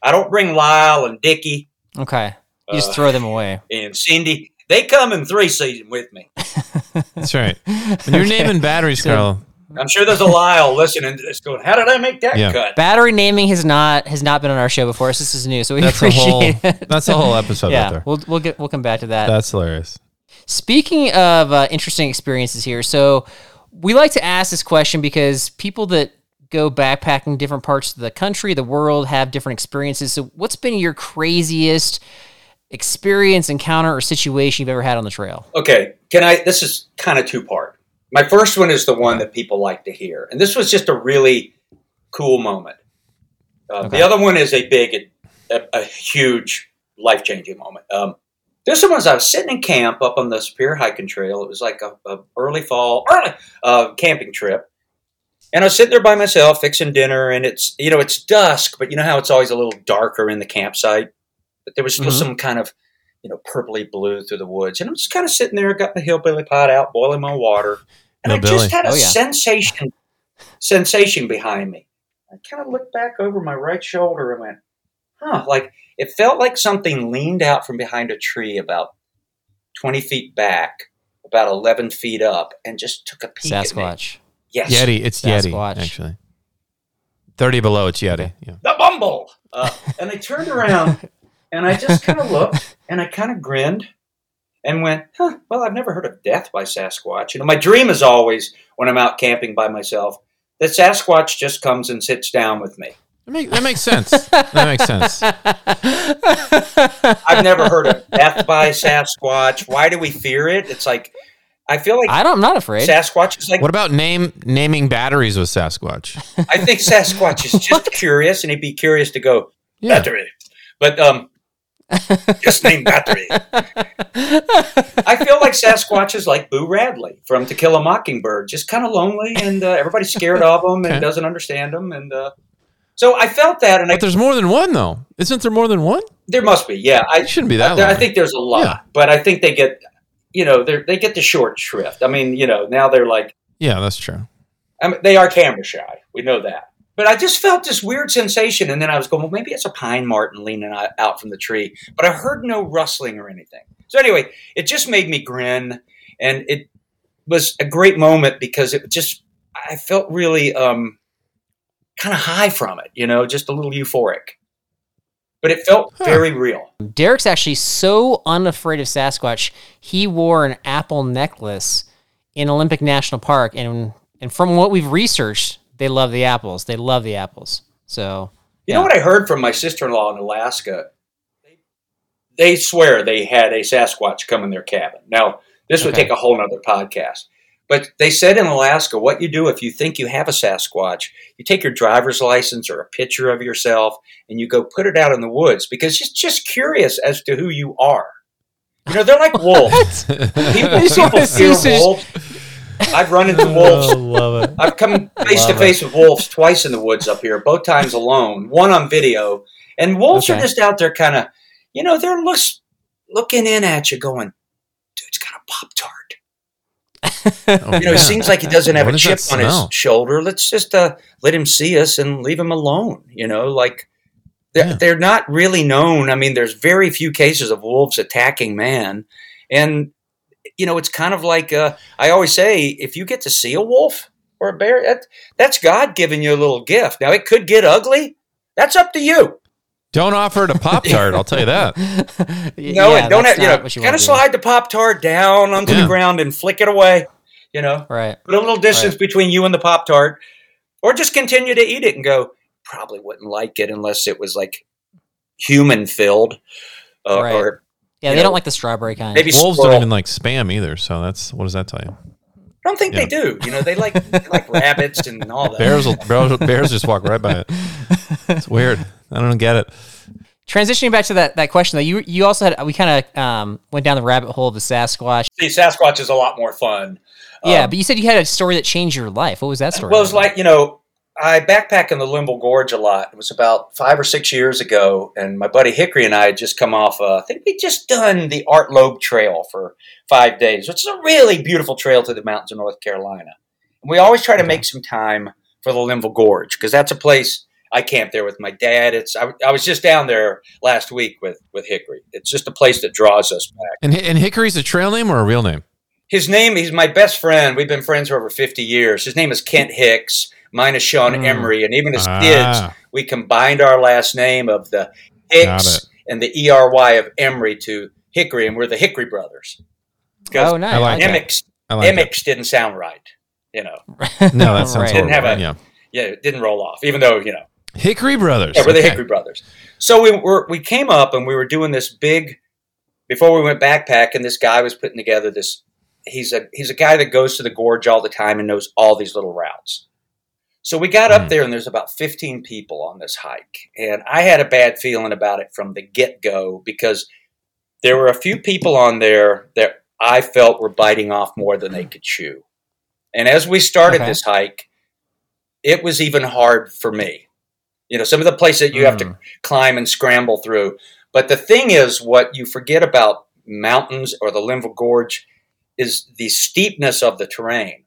I don't bring Lyle and Dickie okay. You just Uh, throw them away. and Cindy. They come in three season with me. That's right. When you're naming batteries, So- Carl, I'm sure there's a Lyle listening to this going, "How did I make that Yeah. cut?" Battery naming has not has not been on our show before, so this is new. So we that's a whole appreciate it. that's a whole episode right yeah, there. we'll we'll get we'll come back to that. That's hilarious. Speaking of uh, interesting experiences here, so we like to ask this question because people that go backpacking different parts of the country, the world, have different experiences. So, what's been your craziest experience, encounter, or situation you've ever had on the trail? Okay, can I? This is kind of two part. My first one is the one that people like to hear, and this was just a really cool moment. Uh, Okay. The other one is a big, a, a huge, life changing moment. Um, this one was I was sitting in camp up on the Superior Hiking Trail. It was like a, a early fall, early uh, camping trip, and I was sitting there by myself fixing dinner. And it's you know it's dusk, but you know how it's always a little darker in the campsite. But there was still Mhm. some kind of you know purpley blue through the woods, and I'm just kind of sitting there, got the hillbilly pot out, boiling my water, and I Hillbilly. just had a Oh, yeah. sensation sensation behind me. I kind of looked back over my right shoulder and went, huh, like it felt like something leaned out from behind a tree about 20 feet back, about 11 feet up, and just took a peek at me. Sasquatch. Yes. Yeti, it's Sasquatch. Yeti actually. Thirty below, it's Yeti. Yeah. The Bumble! Uh, and I turned around and I just kind of looked and I kind of grinned and went, huh, well, I've never heard of death by Sasquatch. You know, my dream is always when I'm out camping by myself that Sasquatch just comes and sits down with me. That, make, that makes sense. that makes sense. I've never heard of death by Sasquatch. Why do we fear it? It's like I feel like I don't. I'm not afraid. Sasquatch is like What about name naming batteries with Sasquatch? I think Sasquatch is just curious, and he'd be curious to go Yeah. battery, but um, just name battery. I feel like Sasquatch is like Boo Radley from To Kill a Mockingbird, just kind of lonely, and uh, everybody's scared of him Okay. and doesn't understand him, and uh, so I felt that, and I, But there's more than one though. Isn't there more than one? there must be, yeah. I It shouldn't be that I long. think there's a lot, Yeah. but I think they get, you know, they they get the short shrift. I mean, you know, now they're like. Yeah, that's true. I mean, they are camera shy. We know that. But I just felt this weird sensation, and then I was going, well, maybe it's a pine marten leaning out- out from the tree. But I heard no rustling or anything. So anyway, it just made me grin, and it was a great moment because it just I felt really um, kind of high from it, you know, just a little euphoric. But it felt Huh. very real. Derek's actually so unafraid of Sasquatch, he wore an apple necklace in Olympic National Park, and and from what we've researched, they love the apples. They love the apples. So You Yeah. know what I heard from my sister in law in Alaska? They, they swear they had a Sasquatch come in their cabin. Now, this would Okay. take a whole nother podcast. But they said in Alaska, what you do if you think you have a Sasquatch, you take your driver's license or a picture of yourself and you go put it out in the woods because it's just curious as to who you are. You know, they're like wolves. People, people fear wolves. I've run into wolves love it. I've come face to face with wolves twice in the woods up here, both times alone, one on video. And wolves are just out there kind of, you know, they're looks, looking in at you going, dude's got a Pop Tart. Oh, You know, it seems like he doesn't have What a chip on his shoulder. Let's just uh, let him see us and leave him alone. You know, like they're, Yeah. they're not really known. I mean, there's very few cases of wolves attacking man. And, you know, it's kind of like uh, I always say if you get to see a wolf or a bear, that, that's God giving you a little gift. Now, it could get ugly. That's up to you. Don't offer it a Pop Tart, I'll tell you that. No, yeah, and don't that's have, you know, you kind of do. slide the Pop Tart down onto Yeah. the ground and flick it away, you know. Right. put a little distance between you and the pop tart or just continue to eat it and go probably wouldn't like it unless it was like human filled uh, Right. or Yeah, they know, don't like the strawberry kind. maybe Wolves squirrel. don't even like spam either, so that's what does that tell you? I don't think they do. You know, they like they like rabbits and all that. Bears will bears, bears just walk right by it. It's weird. I don't get it. Transitioning back to that, that question though, you you also had we kind of um, went down the rabbit hole of the Sasquatch. See, Sasquatch is a lot more fun. Yeah, Um, but you said you had a story that changed your life. What was that story? Well, it was like, you know, I backpack in the Linville Gorge a lot. It was about five or six years ago, and my buddy Hickory and I had just come off, uh, I think we just done the Art Loeb Trail for five days, which is a really beautiful trail to the mountains of North Carolina. And we always try to make some time for the Linville Gorge because that's a place I camped there with my dad. It's I, I was just down there last week with, with Hickory. It's just a place that draws us back. And and Hickory's a trail name or a real name? His name, he's my best friend. We've been friends for over 50 years. His name is Kent Hicks. Mine is Sean Hmm. Emery. And even as Ah. kids, we combined our last name of the Got Hicks and the ERY of Emery to Hickory, and we're the Hickory brothers. Oh, nice. I like okay. Emmix, I like it. Emmix didn't sound right. You know, No, that sounds Right. Didn't have horrible. a- yeah. yeah, it didn't roll off, even though, you know, Hickory Brothers. yeah, we're the Okay. Hickory brothers. So we were, we came up and we were doing this big, before we went backpacking, this guy was putting together this, he's a, he's a guy that goes to the gorge all the time and knows all these little routes. So we got Hmm. up there and there's about 15 people on this hike. And I had a bad feeling about it from the get go because there were a few people on there that I felt were biting off more than they could chew. And as we started Okay. this hike, it was even hard for me. You know, some of the places that you have to Mm. climb and scramble through. But the thing is, what you forget about mountains or the Linville Gorge is the steepness of the terrain.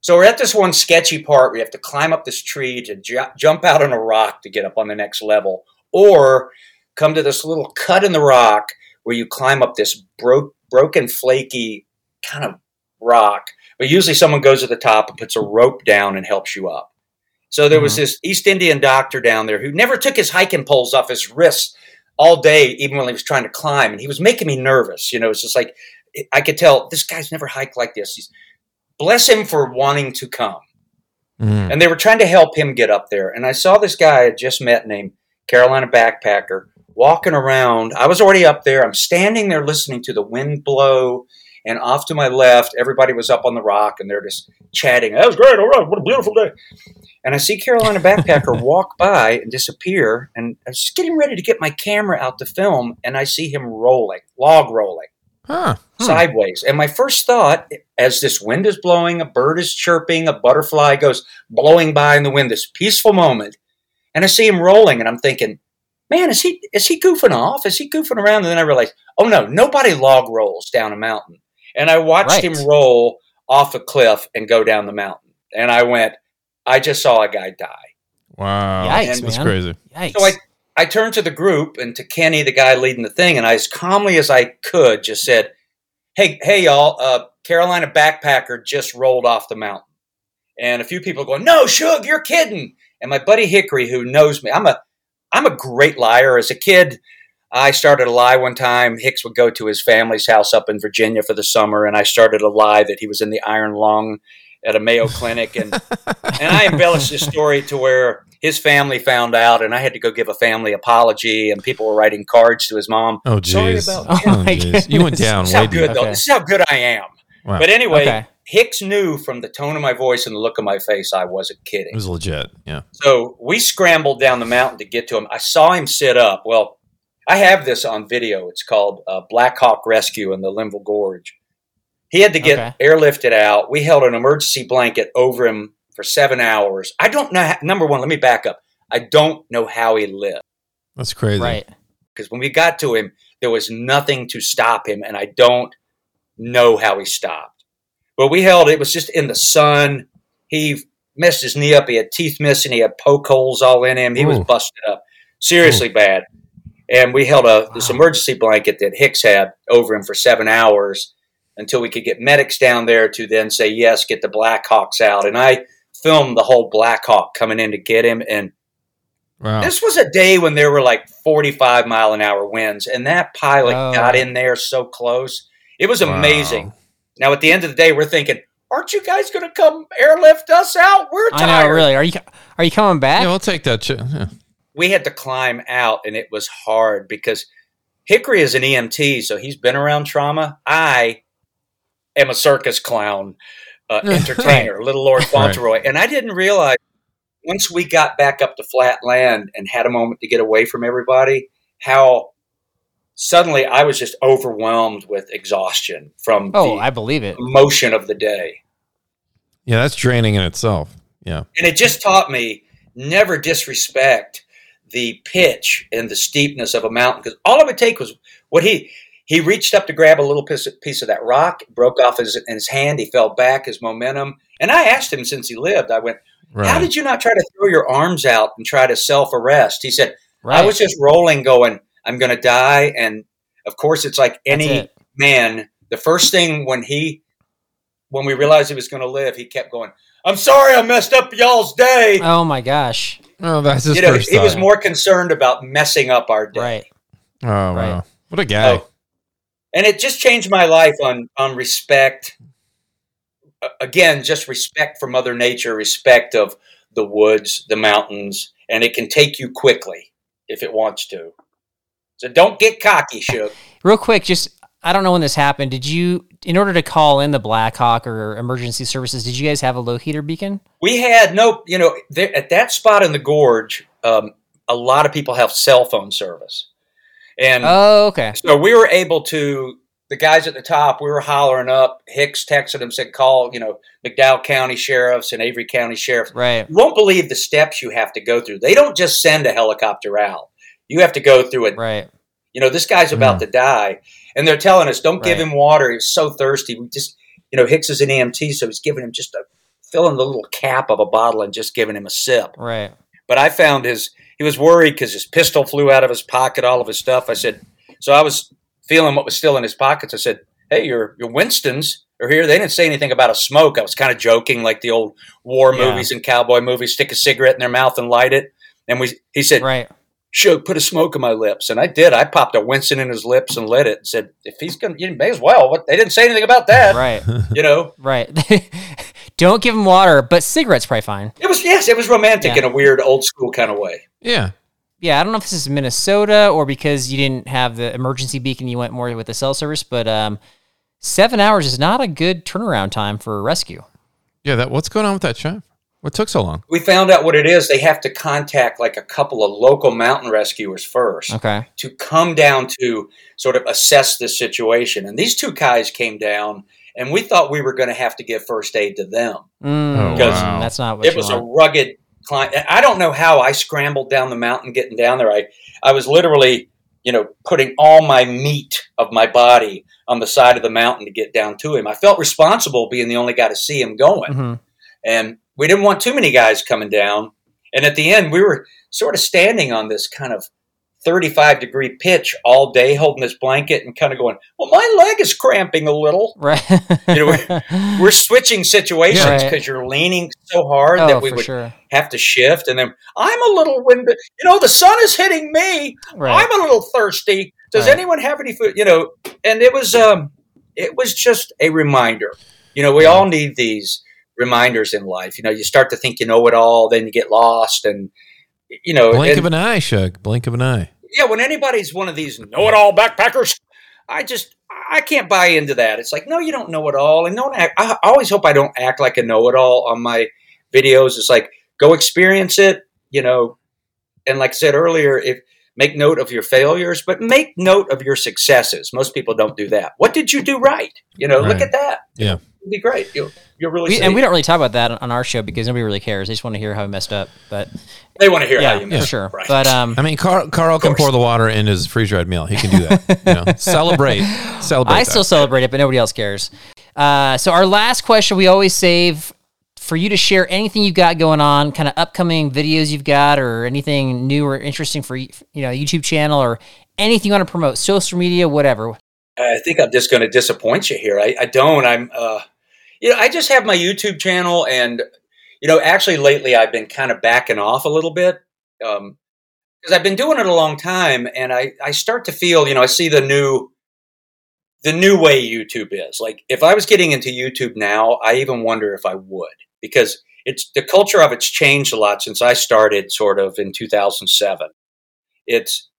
So we're at this one sketchy part where you have to climb up this tree to ju- jump out on a rock to get up on the next level, or come to this little cut in the rock where you climb up this bro- broken, flaky kind of rock. But usually someone goes to the top and puts a rope down and helps you up. So there was this East Indian doctor down there who never took his hiking poles off his wrists all day, even when he was trying to climb. And he was making me nervous. You know, it's just like I could tell this guy's never hiked like this. He's bless him for wanting to come. Mm. And they were trying to help him get up there. And I saw this guy I just met named Carolina Backpacker walking around. I was already up there. I'm standing there listening to the wind blow. And off to my left, everybody was up on the rock and they're just chatting. That was great. All right. What a beautiful day. And I see Carolina Backpacker walk by and disappear. And I was just getting ready to get my camera out to film. And I see him rolling, log rolling Huh. Hmm. sideways. And my first thought, as this wind is blowing, a bird is chirping, a butterfly goes blowing by in the wind, this peaceful moment, and I see him rolling, and I'm thinking, man, is he is he goofing off? Is he goofing around? And then I realized, oh no, nobody log rolls down a mountain. And I watched Right. him roll off a cliff and go down the mountain. And I went, I just saw a guy die. Wow. Yikes, That's man. crazy. Yikes. So I, I turned to the group and to Kenny, the guy leading the thing, and I, as calmly as I could, just said, "Hey, hey, y'all! Uh, Carolina backpacker just rolled off the mountain." And a few people going, "No, Shug, you're kidding!" And my buddy Hickory, who knows me, I'm a, I'm a great liar. As a kid, I started a lie one time. Hicks would go to his family's house up in Virginia for the summer, and I started a lie that he was in the Iron Lung at a Mayo clinic, and and I embellished this story to where his family found out, and I had to go give a family apology, and people were writing cards to his mom. Oh, Sorry about Oh, Oh, my jeez. You went down This is how good deep. though. Okay. This is how good I am. Wow. But anyway, Okay. Hicks knew from the tone of my voice and the look of my face I wasn't kidding. It was legit. Yeah. So we scrambled down the mountain to get to him. I saw him sit up. Well, I have this on video. It's called uh, Black Hawk Rescue in the Linville Gorge. He had to get Okay. airlifted out. We held an emergency blanket over him for seven hours. I don't know. How, number one, let me back up. I don't know how he lived That's crazy. right. because when we got to him, there was nothing to stop him, and I don't know how he stopped. But we held it was just in the sun. He messed his knee up. He had teeth missing. He had poke holes all in him. He was busted up, seriously bad. And we held a this emergency blanket that Hicks had over him for seven hours until we could get medics down there to then say yes, get the Blackhawks out. And I filmed the whole Blackhawk coming in to get him, and Wow. this was a day when there were like 45 mile an hour winds, and that pilot Oh. got in there so close. It was Wow. amazing. Now, at the end of the day, we're thinking, aren't you guys going to come airlift us out? We're I tired. know. Really? Are you are you coming back? Yeah, we'll take that. Ch- yeah. We had to climb out, and it was hard because Hickory is an EMT, so he's been around trauma. I am a circus clown uh, entertainer, Little Lord Fauntleroy, and I didn't realize once we got back up to flat land and had a moment to get away from everybody, how suddenly I was just overwhelmed with exhaustion from oh, the I believe it. motion of the day. Yeah, that's draining in itself. Yeah. And it just taught me never disrespect the pitch and the steepness of a mountain because all it would take was what he he reached up to grab a little piece of, piece of that rock, broke off his, in his hand. He fell back, his momentum. And I asked him since he lived, I went, Right. How did you not try to throw your arms out and try to self arrest? He said, Right. I was just rolling, going, I'm going to die. And of course, it's like any it. man. The first thing when he, when we realized he was going to live, he kept going, I'm sorry I messed up y'all's day. Oh my gosh. Oh, that's his you know, first he was more concerned about messing up our day. Right. Oh, wow. What a guy. Oh. and it just changed my life on on respect again just respect for mother nature respect of the woods the mountains and it can take you quickly if it wants to so don't get cocky Shug Real quick, just I don't know when this happened. Did you, in order to call in the Blackhawk or emergency services, did you guys have a locator beacon? we had no you know there, at that spot in the gorge um, a lot of people have cell phone service and Oh, okay. So we were able to, the guys at the top, we were hollering up. Hicks texted them, said, call, you know, McDowell County sheriffs and Avery County sheriffs. Right. You won't believe the steps you have to go through. They don't just send a helicopter out. You have to go through it. Right. You know, this guy's about to die. And they're telling us, don't give him water. He's so thirsty. We just, you know, Hicks is an EMT, so he's giving him just a, filling the little cap of a bottle and just giving him a sip. Right. But I found his he was worried because his pistol flew out of his pocket, all of his stuff. I said, so I was feeling what was still in his pockets. I said, hey, your your Winstons are here. They didn't say anything about a smoke. I was kind of joking, like the old war Yeah. movies and cowboy movies, stick a cigarette in their mouth and light it. And we he said, Right. Shug, put a smoke in my lips. And I did. I popped a Winston in his lips and lit it and said, if he's going to, you may as well. What, they didn't say anything about that. Right. You know, Right. don't give him water, but cigarettes probably fine. it was, yes, it was romantic Yeah. in a weird old school kind of way. Yeah. Yeah, I don't know if this is Minnesota or because you didn't have the emergency beacon, you went more with the cell service, but um, seven hours is not a good turnaround time for a rescue. Yeah. That. What's going on with that shop? What took so long? we found out what it is. They have to contact like a couple of local mountain rescuers first Okay. to come down to sort of assess the situation. And these two guys came down, and we thought we were going to have to give first aid to them. Mm, Oh, Because wow. That's not what It you was a rugged climb. I don't know how I scrambled down the mountain getting down there. I, I was literally, you know, putting all my meat of my body on the side of the mountain to get down to him. I felt responsible being the only guy to see him going Mhm. and we didn't want too many guys coming down. And at the end, we were sort of standing on this kind of 35 degree pitch all day, holding this blanket and kind of going, Well, my leg is cramping a little. Right. You know, We're switching situations because Right. you're leaning so hard oh, that we would sure. have to shift. And then I'm a little winded. You know, the sun is hitting me. Right. I'm a little thirsty. Does Right. anyone have any food? You know, and it was um, it was just a reminder. You know, we all need these reminders in life. You know, you start to think you know it all, then you get lost, and you know, Blink and- of an eye, Shug. Blink of an eye. yeah. When anybody's one of these know-it-all backpackers, I just I can't buy into that. It's like, no, you don't know it all, and don't act. I always hope I don't act like a know-it-all on my videos. It's like go experience it, you know, and like I said earlier, if make note of your failures, but make note of your successes. Most people don't do that. What did you do right? You know, look at that. Yeah. It'd be great. You'll you'll really We, and we don't really talk about that on our show because nobody really cares. They just want to hear how we messed up. But they want to hear how yeah, you for mess. sure. Right. But um, I mean, Carl, Carl can pour the water in his freeze dried meal. He can do that. You know, celebrate, celebrate. I that. still celebrate it, but nobody else cares. Uh, so our last question we always save for you to share anything you've got going on, kind of upcoming videos you've got, or anything new or interesting for you you know YouTube channel or anything you want to promote, social media, whatever. I think I'm just going to disappoint you here. I, I don't. I'm, uh, you know, I just have my YouTube channel, and you know, actually lately I've been kind of backing off a little bit um, because I've been doing it a long time, and I I start to feel, you know, I see the new the new way YouTube is. Like if I was getting into YouTube now, I even wonder if I would because it's the culture of it's changed a lot since I started sort of in 2007. It's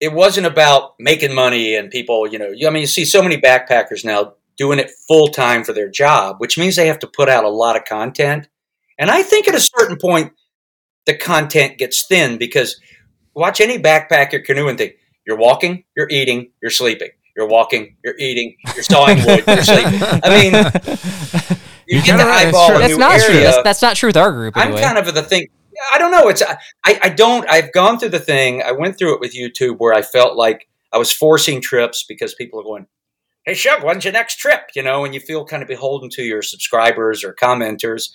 it wasn't about making money and people, you know, I mean, you see so many backpackers now doing it full time for their job, which means they have to put out a lot of content. And I think at a certain point, the content gets thin because watch any backpacker canoeing thing. You're walking, you're eating, you're sleeping. You're walking, you're eating, you're sawing wood, you're sleeping. I mean, you You're get kinda to right, that's eyeball true. That's new not true. That's, that's not true with our group. I'm kind of the thing. I don't know. It's I, I don't. I've gone through the thing. I went through it with YouTube where I felt like I was forcing trips because people are going, "Hey, Shug, when's your next trip?" You know, and you feel kind of beholden to your subscribers or commenters.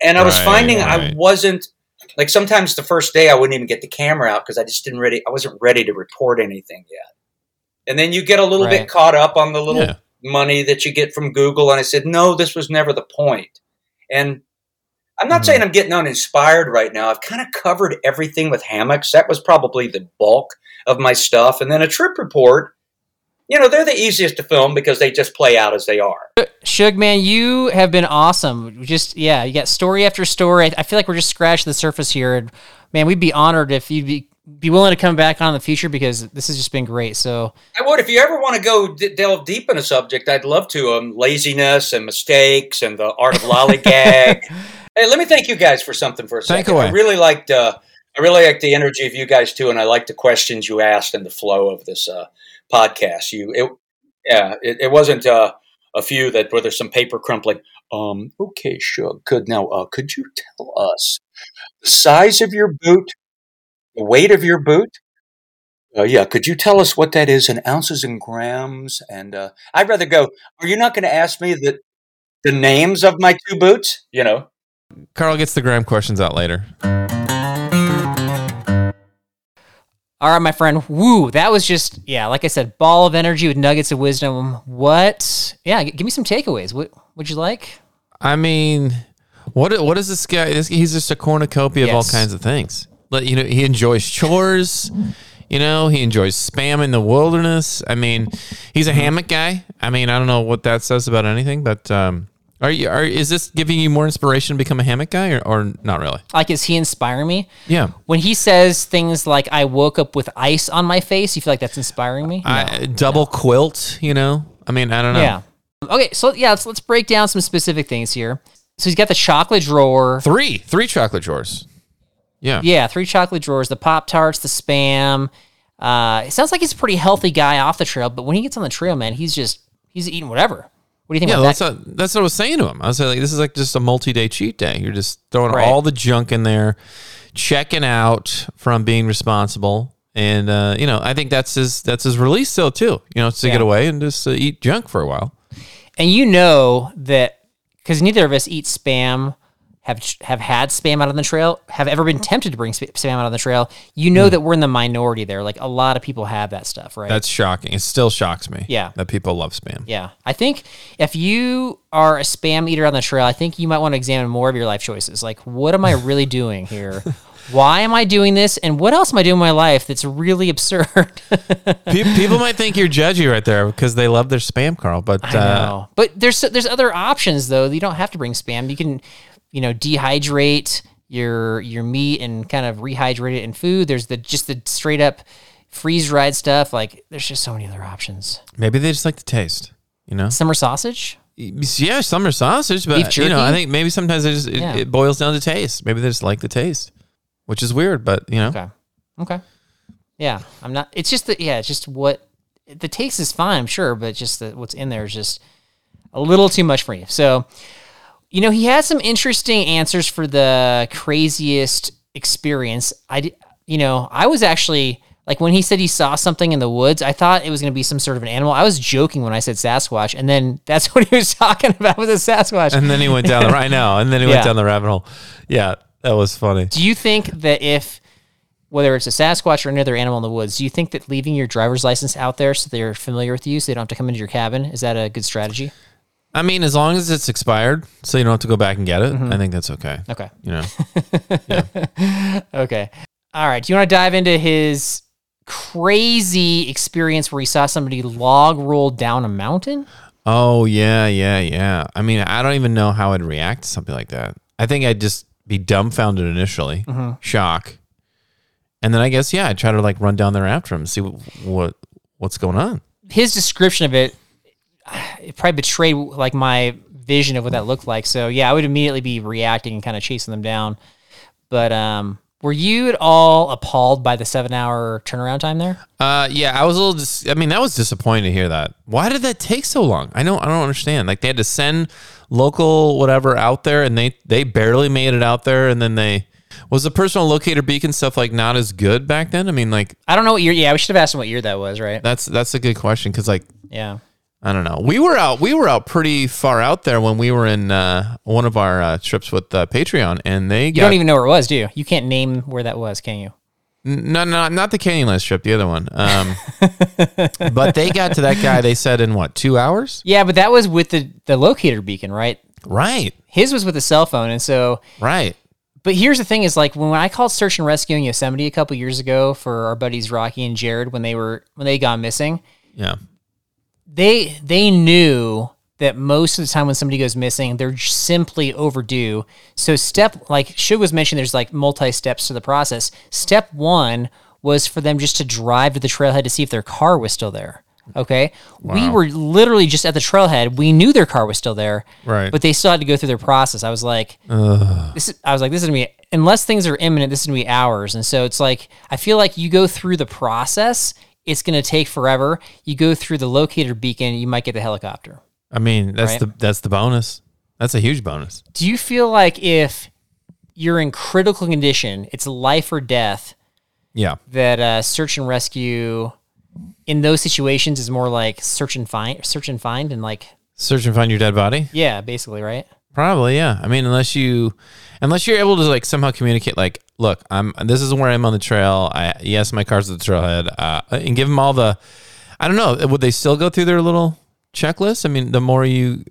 And I was Right, finding I wasn't like sometimes the first day I wouldn't even get the camera out because I just didn't ready. I wasn't ready to report anything yet. And then you get a little Right. bit caught up on the little Yeah. money that you get from Google. And I said, no, this was never the point. And I'm not Mhm. saying I'm getting uninspired right now. I've kind of covered everything with hammocks. That was probably the bulk of my stuff. And then a trip report, you know, they're the easiest to film because they just play out as they are. Shug, man, you have been awesome. Just yeah, you got story after story. I, I feel like we're just scratching the surface here, and man, we'd be honored if you'd be be willing to come back on in the future because this has just been great. So I would, if you ever want to go d- delve deep in a subject, I'd love to. Um, laziness and mistakes and the art of lollygag. hey, let me thank you guys for something for a Thank second. I really liked, uh, I really liked the energy of you guys too, and I liked the questions you asked and the flow of this uh, podcast. You, it, yeah, it, it wasn't uh, a few that where there's some paper crumpling. Um, okay, sure, good. Now, uh, could you tell us the size of your boot, the weight of your boot? Uh, yeah, could you tell us what that is in ounces and grams? And uh, I'd rather go. Are you not going to ask me the the names of my two boots? You know, Carl gets the gram questions out later. All right, my friend. Woo, that was just yeah, like I said, ball of energy with nuggets of wisdom. What? Yeah, g- give me some takeaways. What would you like? I mean, what what is this guy? This, he's just a cornucopia of all kinds of things. But you know, he enjoys chores. You know, he enjoys spam in the wilderness. I mean, he's a hammock guy. I mean, I don't know what that says about anything, but um, are you are is this giving you more inspiration to become a hammock guy, or, or not really? Like, is he inspiring me? Yeah, When he says things like "I woke up with ice on my face," you feel like that's inspiring me? I, double quilt. You know, I mean, I don't know. Yeah. Okay, so yeah, let's let's break down some specific things here. So he's got the chocolate drawer. Three, three chocolate drawers. Yeah. Yeah, three chocolate drawers, the Pop Tarts, the spam. Uh, it sounds like he's a pretty healthy guy off the trail, but when he gets on the trail, man, he's just he's eating whatever. What do you think Yeah, about that's that? what, that's what I was saying to him. I was like, this is like just a multi-day cheat day. You're just throwing Right. all the junk in there, checking out from being responsible, and uh, you know, I think that's his that's his release still too. You know, to Yeah. get away and just uh, eat junk for a while. and you know that because neither of us eat spam, have have had spam out on the trail, have ever been tempted to bring spam out on the trail. You know that we're in the minority there. Like a lot of people have that stuff, right? That's shocking. It still shocks me. Yeah. that people love spam. Yeah. I think if you are a spam eater on the trail, I think you might want to examine more of your life choices. Like, what am I really doing here? Why am I doing this? And what else am I doing in my life that's really absurd? People might think you're judgy right there because they love their spam, Carl. But I uh, know. But there's there's other options though. You don't have to bring spam. You can, you know, dehydrate your your meat and kind of rehydrate it in food. There's the just the straight up freeze dried stuff. Like there's just so many other options. maybe they just like the taste. You know, Summer sausage. yeah, summer sausage, but you know, I think maybe sometimes it just it, Yeah. it boils down to taste. Maybe they just like the taste, which is weird, but you know. Okay. Okay. Yeah, I'm not. It's just that. Yeah, it's just what the taste is fine, I'm sure, but just that what's in there is just a little too much for you. So, you know, he had some interesting answers for the craziest experience. I, you know, I was actually like when he said he saw something in the woods. I thought it was going to be some sort of an animal. I was joking when I said Sasquatch, and then that's what he was talking about with a Sasquatch. And then he went down the right now, and then he Yeah. went down the rabbit hole. Yeah, that was funny. Do you think that if whether it's a Sasquatch or another animal in the woods, do you think that leaving your driver's license out there so they're familiar with you, so they don't have to come into your cabin, is that a good strategy? I mean, as long as it's expired, so you don't have to go back and get it, Mm-hmm. I think that's okay. Okay. You know, Okay. All right. Do you want to dive into his crazy experience where he saw somebody log roll down a mountain? oh yeah, yeah, yeah. I mean, I don't even know how I'd react to something like that. I think I'd just be dumbfounded initially, Mm-hmm. shock, and then I guess yeah, I'd try to like run down there after him, see what, what what's going on. His description of it, it probably betrayed like my vision of what that looked like. So yeah, I would immediately be reacting and kind of chasing them down. But um, were you at all appalled by the seven-hour turnaround time there? Uh, yeah, I was a little. Dis- I mean, that was disappointing to hear that. Why did that take so long? I don't. I don't understand. Like they had to send local whatever out there, and they they barely made it out there, and then they was the personal locator beacon stuff like not as good back then. I mean, like I don't know what year. Yeah, we should have asked him what year that was, right? that's that's a good question because like Yeah. I don't know. We were out. We were out pretty far out there when we were in uh, one of our uh, trips with uh, Patreon, and they You got don't even know where it was, do you? You can't name where that was, can you? N- No, no, not the Canyonlands trip, the other one. Um, but they got to that guy. They said in what two hours? Yeah, but that was with the the locator beacon, right? Right, His was with a cell phone, and so. right. But here's the thing: is like when I called search and rescue in Yosemite a couple years ago for our buddies Rocky and Jared when they were when they got missing. Yeah, they they knew that most of the time when somebody goes missing, they're simply overdue. So step like Shug was mentioning, there's like multi steps to the process. Step one was for them just to drive to the trailhead to see if their car was still there. Okay, we were literally just at the trailhead. We knew their car was still there, Right. But they still had to go through their process. I was like, this is, I was like, this is gonna be unless things are imminent. This is gonna be hours, and so it's like I feel like you go through the process. It's gonna take forever. You go through the locator beacon. You might get the helicopter. I mean that's Right. the that's the bonus. That's a huge bonus. Do you feel like if you're in critical condition, it's life or death, Yeah, that uh, search and rescue in those situations is more like search and find, search and find, and like search and find your dead body. yeah, basically, right? Probably, yeah. I mean, unless you, unless you're able to like somehow communicate, like, look, I'm this is where I'm on the trail. I yes, my car's at the trailhead, uh, and give them all the. I don't know. Would they still go through their little checklist? I mean, the more you,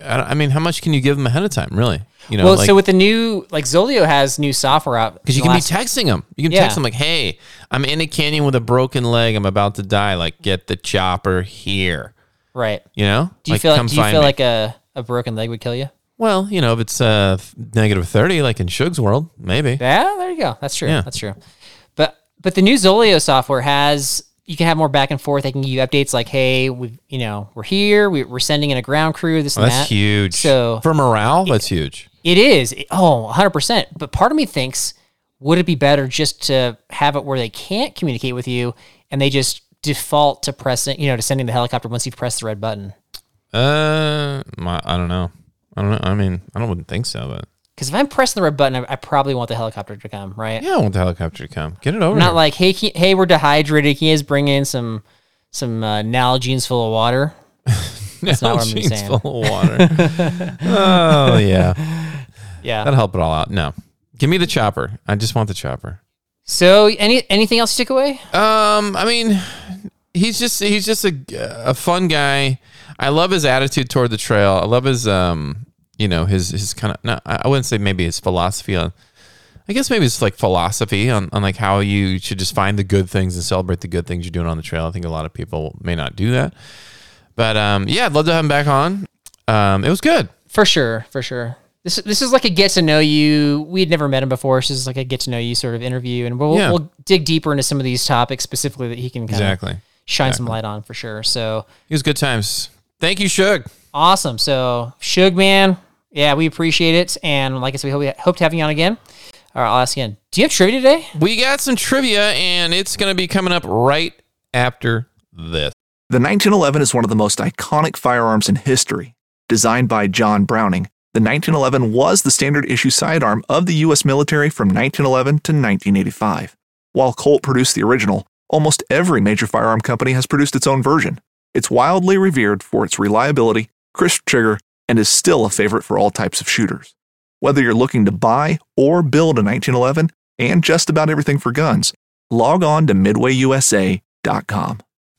I, I mean, how much can you give them ahead of time? Really, you know, well, like, so with the new like Zoleo has new software out because you can be texting them. You can Yeah. text them like, "Hey, I'm in a canyon with a broken leg. I'm about to die. Like, get the chopper here." right. You know? Do you like, feel like do you feel me. like a, a broken leg would kill you? Well, you know, if it's uh negative thirty, like in Shug's world, maybe. Yeah, there you go. That's true. Yeah. That's true. But but the new Zoleo software has you can have more back and forth. They can give you updates like, hey, we you know we're here. We, we're sending in a ground crew. This Well, and that's that. huge. So for morale, that's huge. it is. It- oh, 100 percent. But part of me thinks, would it be better just to have it where they can't communicate with you and they just default to pressing, you know, to sending the helicopter once you've pressed the red button? Uh, my, I don't know. I don't know. I mean, I don't wouldn't think so, but Because if I'm pressing the red button, I, I probably want the helicopter to come, right? yeah, I want the helicopter to come. Get it over. Not here. like, hey, can, hey, we're dehydrated. Can you guys bring in some some uh, Nalgene's full of water? That's not what I'm saying. full of water. oh yeah, Yeah. that'll help it all out. No, give me the chopper. I just want the chopper. So, any anything else to take away? Um, I mean, he's just he's just a a fun guy. I love his attitude toward the trail. I love his um, you know, his his kind of. No, I wouldn't say maybe his philosophy on. I guess maybe it's like philosophy on, on like how you should just find the good things and celebrate the good things you're doing on the trail. I think a lot of people may not do that, but um, yeah, I'd love to have him back on. Um, it was good. For sure, for sure. This this is like a get to know you. We had never met him before, so this is like a get to know you sort of interview, and we'll Yeah. we'll dig deeper into some of these topics specifically that he can kind Exactly. of shine some light on for sure. So It was good times. Thank you, Shug. awesome. So Shug man, yeah, we appreciate it, and like I said, we hope, we hope to have you on again. All right, I'll ask you again. Do you have trivia today? We got some trivia, and it's going to be coming up right after this. The 1911 is one of the most iconic firearms in history. Designed by John Browning, the 1911 was the standard issue sidearm of the U.S. military from 1911 to 1985. While Colt produced the original, almost every major firearm company has produced its own version. It's wildly revered for its reliability, crisp trigger, and is still a favorite for all types of shooters. Whether you're looking to buy or build a 1911 and just about everything for guns, log on to midwayusa.com.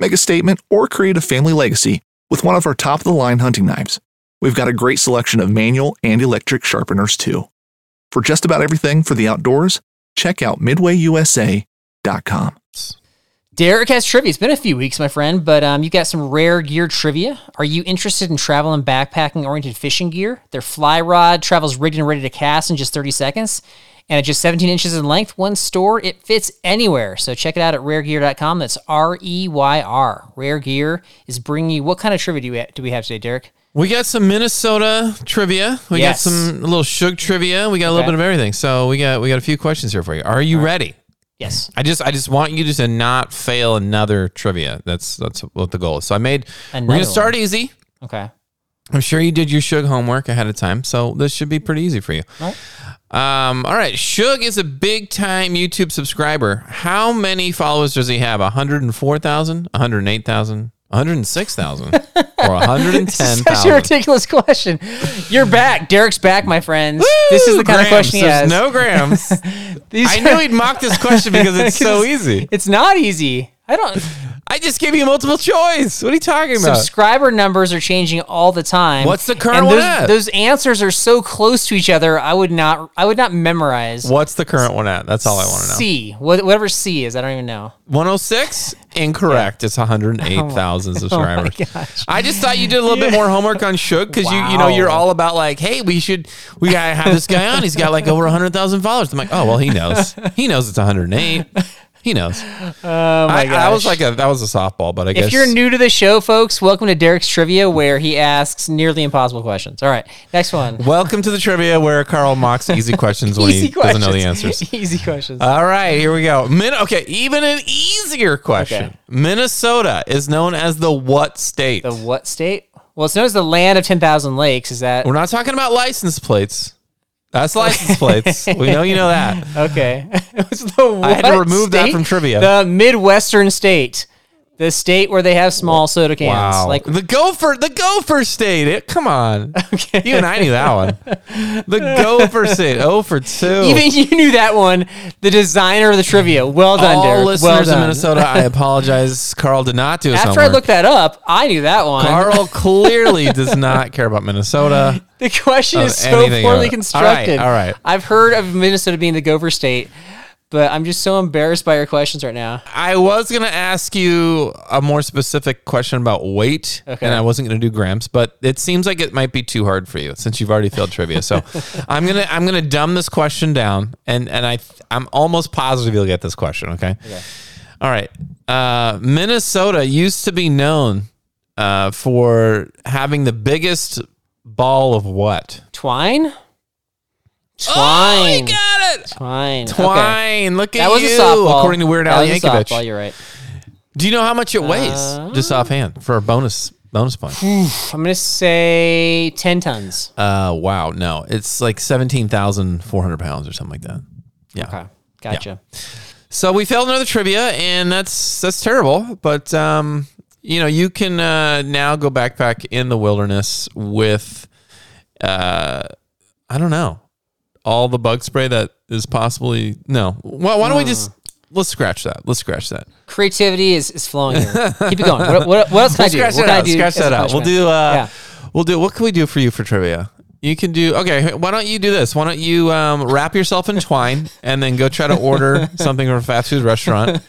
Make a statement or create a family legacy with one of our top of the line hunting knives. We've got a great selection of manual and electric sharpeners too. For just about everything for the outdoors, check out midwayusa.com. Derek has trivia. It's been a few weeks, my friend, but um, you got some Reyr Gear trivia. Are you interested in travel and backpacking oriented fishing gear? Their fly rod travels rigged and ready to cast in just 30 seconds. And at just 17 inches in length, one store, it fits anywhere. So check it out at raregear.com. That's R E Y R. Reyr Gear is bringing you what kind of trivia do we, do we have today, Derek? We got some Minnesota trivia. We Yes. got some a little Shug trivia. We got a little Okay. bit of everything. So we got we got a few questions here for you. Are you ready? Yes. I just I just want you to not fail another trivia. That's that's what the goal is. So I made we're gonna start easy. Okay. I'm sure you did your Shug homework ahead of time, so this should be pretty easy for you. All right. Um, all right, Shug is a big time YouTube subscriber. How many followers does he have? 104,000, 108,000, 106,000, or 110,000? Such a 110,000? ridiculous question. You're back. Derek's back, my friends. this is the kind of question he There's has. no grams. These I knew he'd mock this question because it's so easy. It's not easy. I don't. I just gave you multiple choice. What are you talking about? Subscriber numbers are changing all the time. What's the current and one those, at? Those answers are so close to each other. I would not. I would not memorize. What's the current one at? That's all I want to know. C. Whatever C is, I don't even know. 106? Incorrect. It's 108,000 subscribers. Oh gosh. I just thought you did a little bit more homework on Shug because you you know you're all about like, hey, we should we gotta have this guy on. He's got like over 100,000 followers. I'm like, oh well, he knows. He knows it's 108. He knows. Oh my I, gosh. I was like a that was a softball, but I guess If you're new to the show, folks, welcome to Derek's Trivia, where he asks nearly impossible questions. All right, next one. welcome to the trivia where Carl mocks easy questions when he doesn't know the answers. Easy questions. All right, here we go. Min- okay, even an easier question. Okay. Minnesota is known as the what state? the what state? Well, it's known as the land of ten thousand lakes. Is that We're not talking about license plates. That's license plates. We know you know that. okay? it was the I had to what remove that state? from trivia. The Midwestern state, the state where they have small soda cans. Wow. Like the gopher, the gopher state. It, come on. okay. You and I knew that one. The gopher state. Oh for two. Even you knew that one. The designer of the trivia. Well done, All Derek. listeners well in. Minnesota, I apologize. Carl did not do After I looked that up, I knew that one. Carl clearly does not care about Minnesota. The question is so poorly constructed. All right, all right. I've heard of Minnesota being the Gopher State, but I'm just so embarrassed by your questions right now. I was gonna ask you a more specific question about weight, Okay. and I wasn't gonna do grams, but it seems like it might be too hard for you since you've already failed trivia. So I'm gonna I'm gonna dumb this question down, and and I I'm almost positive you'll get this question. Okay. All right. Uh, Minnesota used to be known uh, for having the biggest ball of what? Twine? Oh, Twine. got it. Twine. Okay. Twine. Look at That was you. a softball. According to Weird That Al was a Yankovic. softball, you're right. Do you know how much it weighs? Uh, just offhand for a bonus bonus point. I'm going to say 10 tons. Uh, wow, no, it's like seventeen thousand four hundred pounds or something like that. Yeah. Okay. Gotcha. So we failed another trivia, and that's that's terrible. But um, you know, you can uh, now go backpack in the wilderness with, uh, I don't know, all the bug spray that is possibly no. Well, why don't we just let's scratch that? Let's scratch that. Creativity is, is flowing here. Keep it going. What, what, what else can I do? Scratch What that can I out. do? Scratch as a that out. We'll punishment? do. Uh, Yeah. We'll do. What can we do for you for trivia? You can do. Okay. Why don't you do this? Why don't you um, wrap yourself in twine and then go try to order something from a fast food restaurant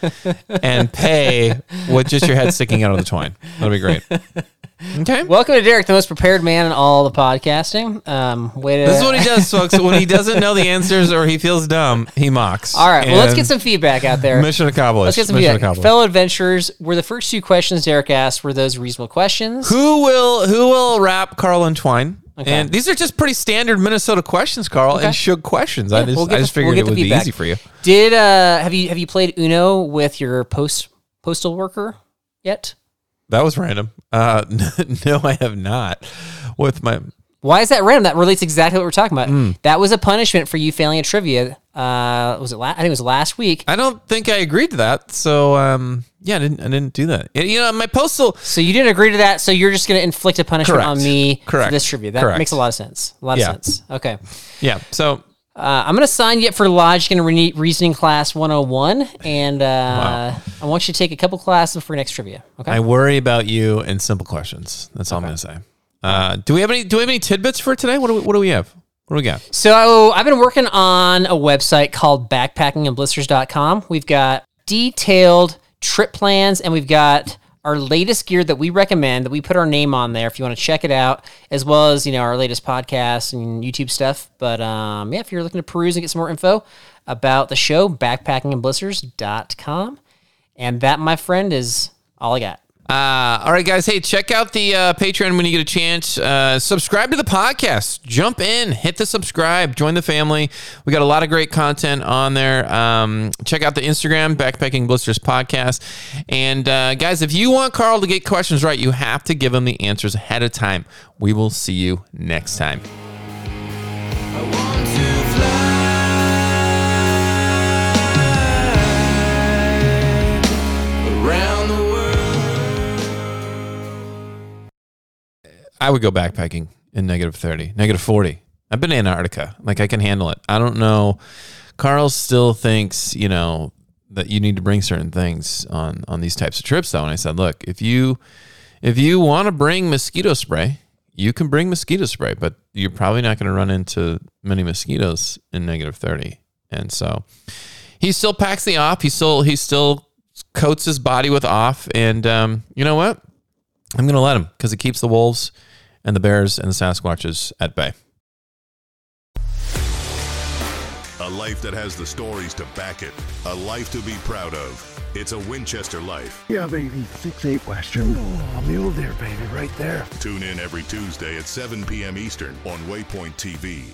and pay with just your head sticking out of the twine. That'll be great. Okay. Welcome to Derek, the most prepared man in all the podcasting. Um, way to, This is what he does, folks. When he doesn't know the answers or he feels dumb, he mocks. All right, well, let's get some feedback out there. mission accomplished. Let's get some mission feedback. accomplished. Fellow adventurers, were the first two questions Derek asked were those reasonable questions? Who will who will wrap Carl and twine Okay. And these are just pretty standard Minnesota questions, Carl, Okay. and Shug questions. I just, we'll I just the- we'll figured it the would be easy for you. Did uh have you have you played Uno with your post postal worker yet? That was random. Uh, no, I have not. With my Why is that random? That relates exactly what we're talking about. Mm. That was a punishment for you failing a trivia. Uh, was it? La- I think it was last week. I don't think I agreed to that. So um, yeah, I didn't. I didn't do that. And, you know, my postal. So you didn't agree to that. So you're just going to inflict a punishment Correct. on me Correct. for this trivia. That Correct. makes a lot of sense. A lot of Yeah. sense. Okay. Yeah. So Uh, I'm going to sign you up for Logic and Re- Reasoning Class 101, and uh, I want you to take a couple classes for next trivia. Okay. I worry about you and simple questions. That's all I'm gonna say. Uh, do we have any? Do we have any tidbits for today? What do we, What do we have? What do we got? So I've been working on a website called backpackingandblisters.com. We've got detailed trip plans and we've got our latest gear that we recommend that we put our name on there if you want to check it out, as well as, you know, our latest podcasts and YouTube stuff. But um, yeah, if you're looking to peruse and get some more info about the show, backpackingandblisters.com. And that, my friend, is all I got. Uh, all right, guys. Hey, check out the uh, Patreon when you get a chance. Uh, subscribe to the podcast. Jump in, hit the subscribe, join the family. We got a lot of great content on there. Um, check out the Instagram, Backpacking Blisters Podcast. And uh, guys, if you want Carl to get questions right, you have to give him the answers ahead of time. We will see you next time. I would go backpacking in negative 30, negative 40. I've been to Antarctica. Like I can handle it. I don't know. Carl still thinks, you know, that you need to bring certain things on on these types of trips though. And I said, look, if you if you want to bring mosquito spray, you can bring mosquito spray, but you're probably not going to run into many mosquitoes in negative 30. And so he still packs the off. He still he still coats his body with off. And um, you know what? I'm going to let him because it keeps the wolves and the bears and the Sasquatches at bay. A life that has the stories to back it. A life to be proud of. It's a Winchester life. Yeah, baby. Six eight Western. Oh, mule deer, baby, right there. Tune in every Tuesday at 7 p.m. Eastern on Waypoint TV.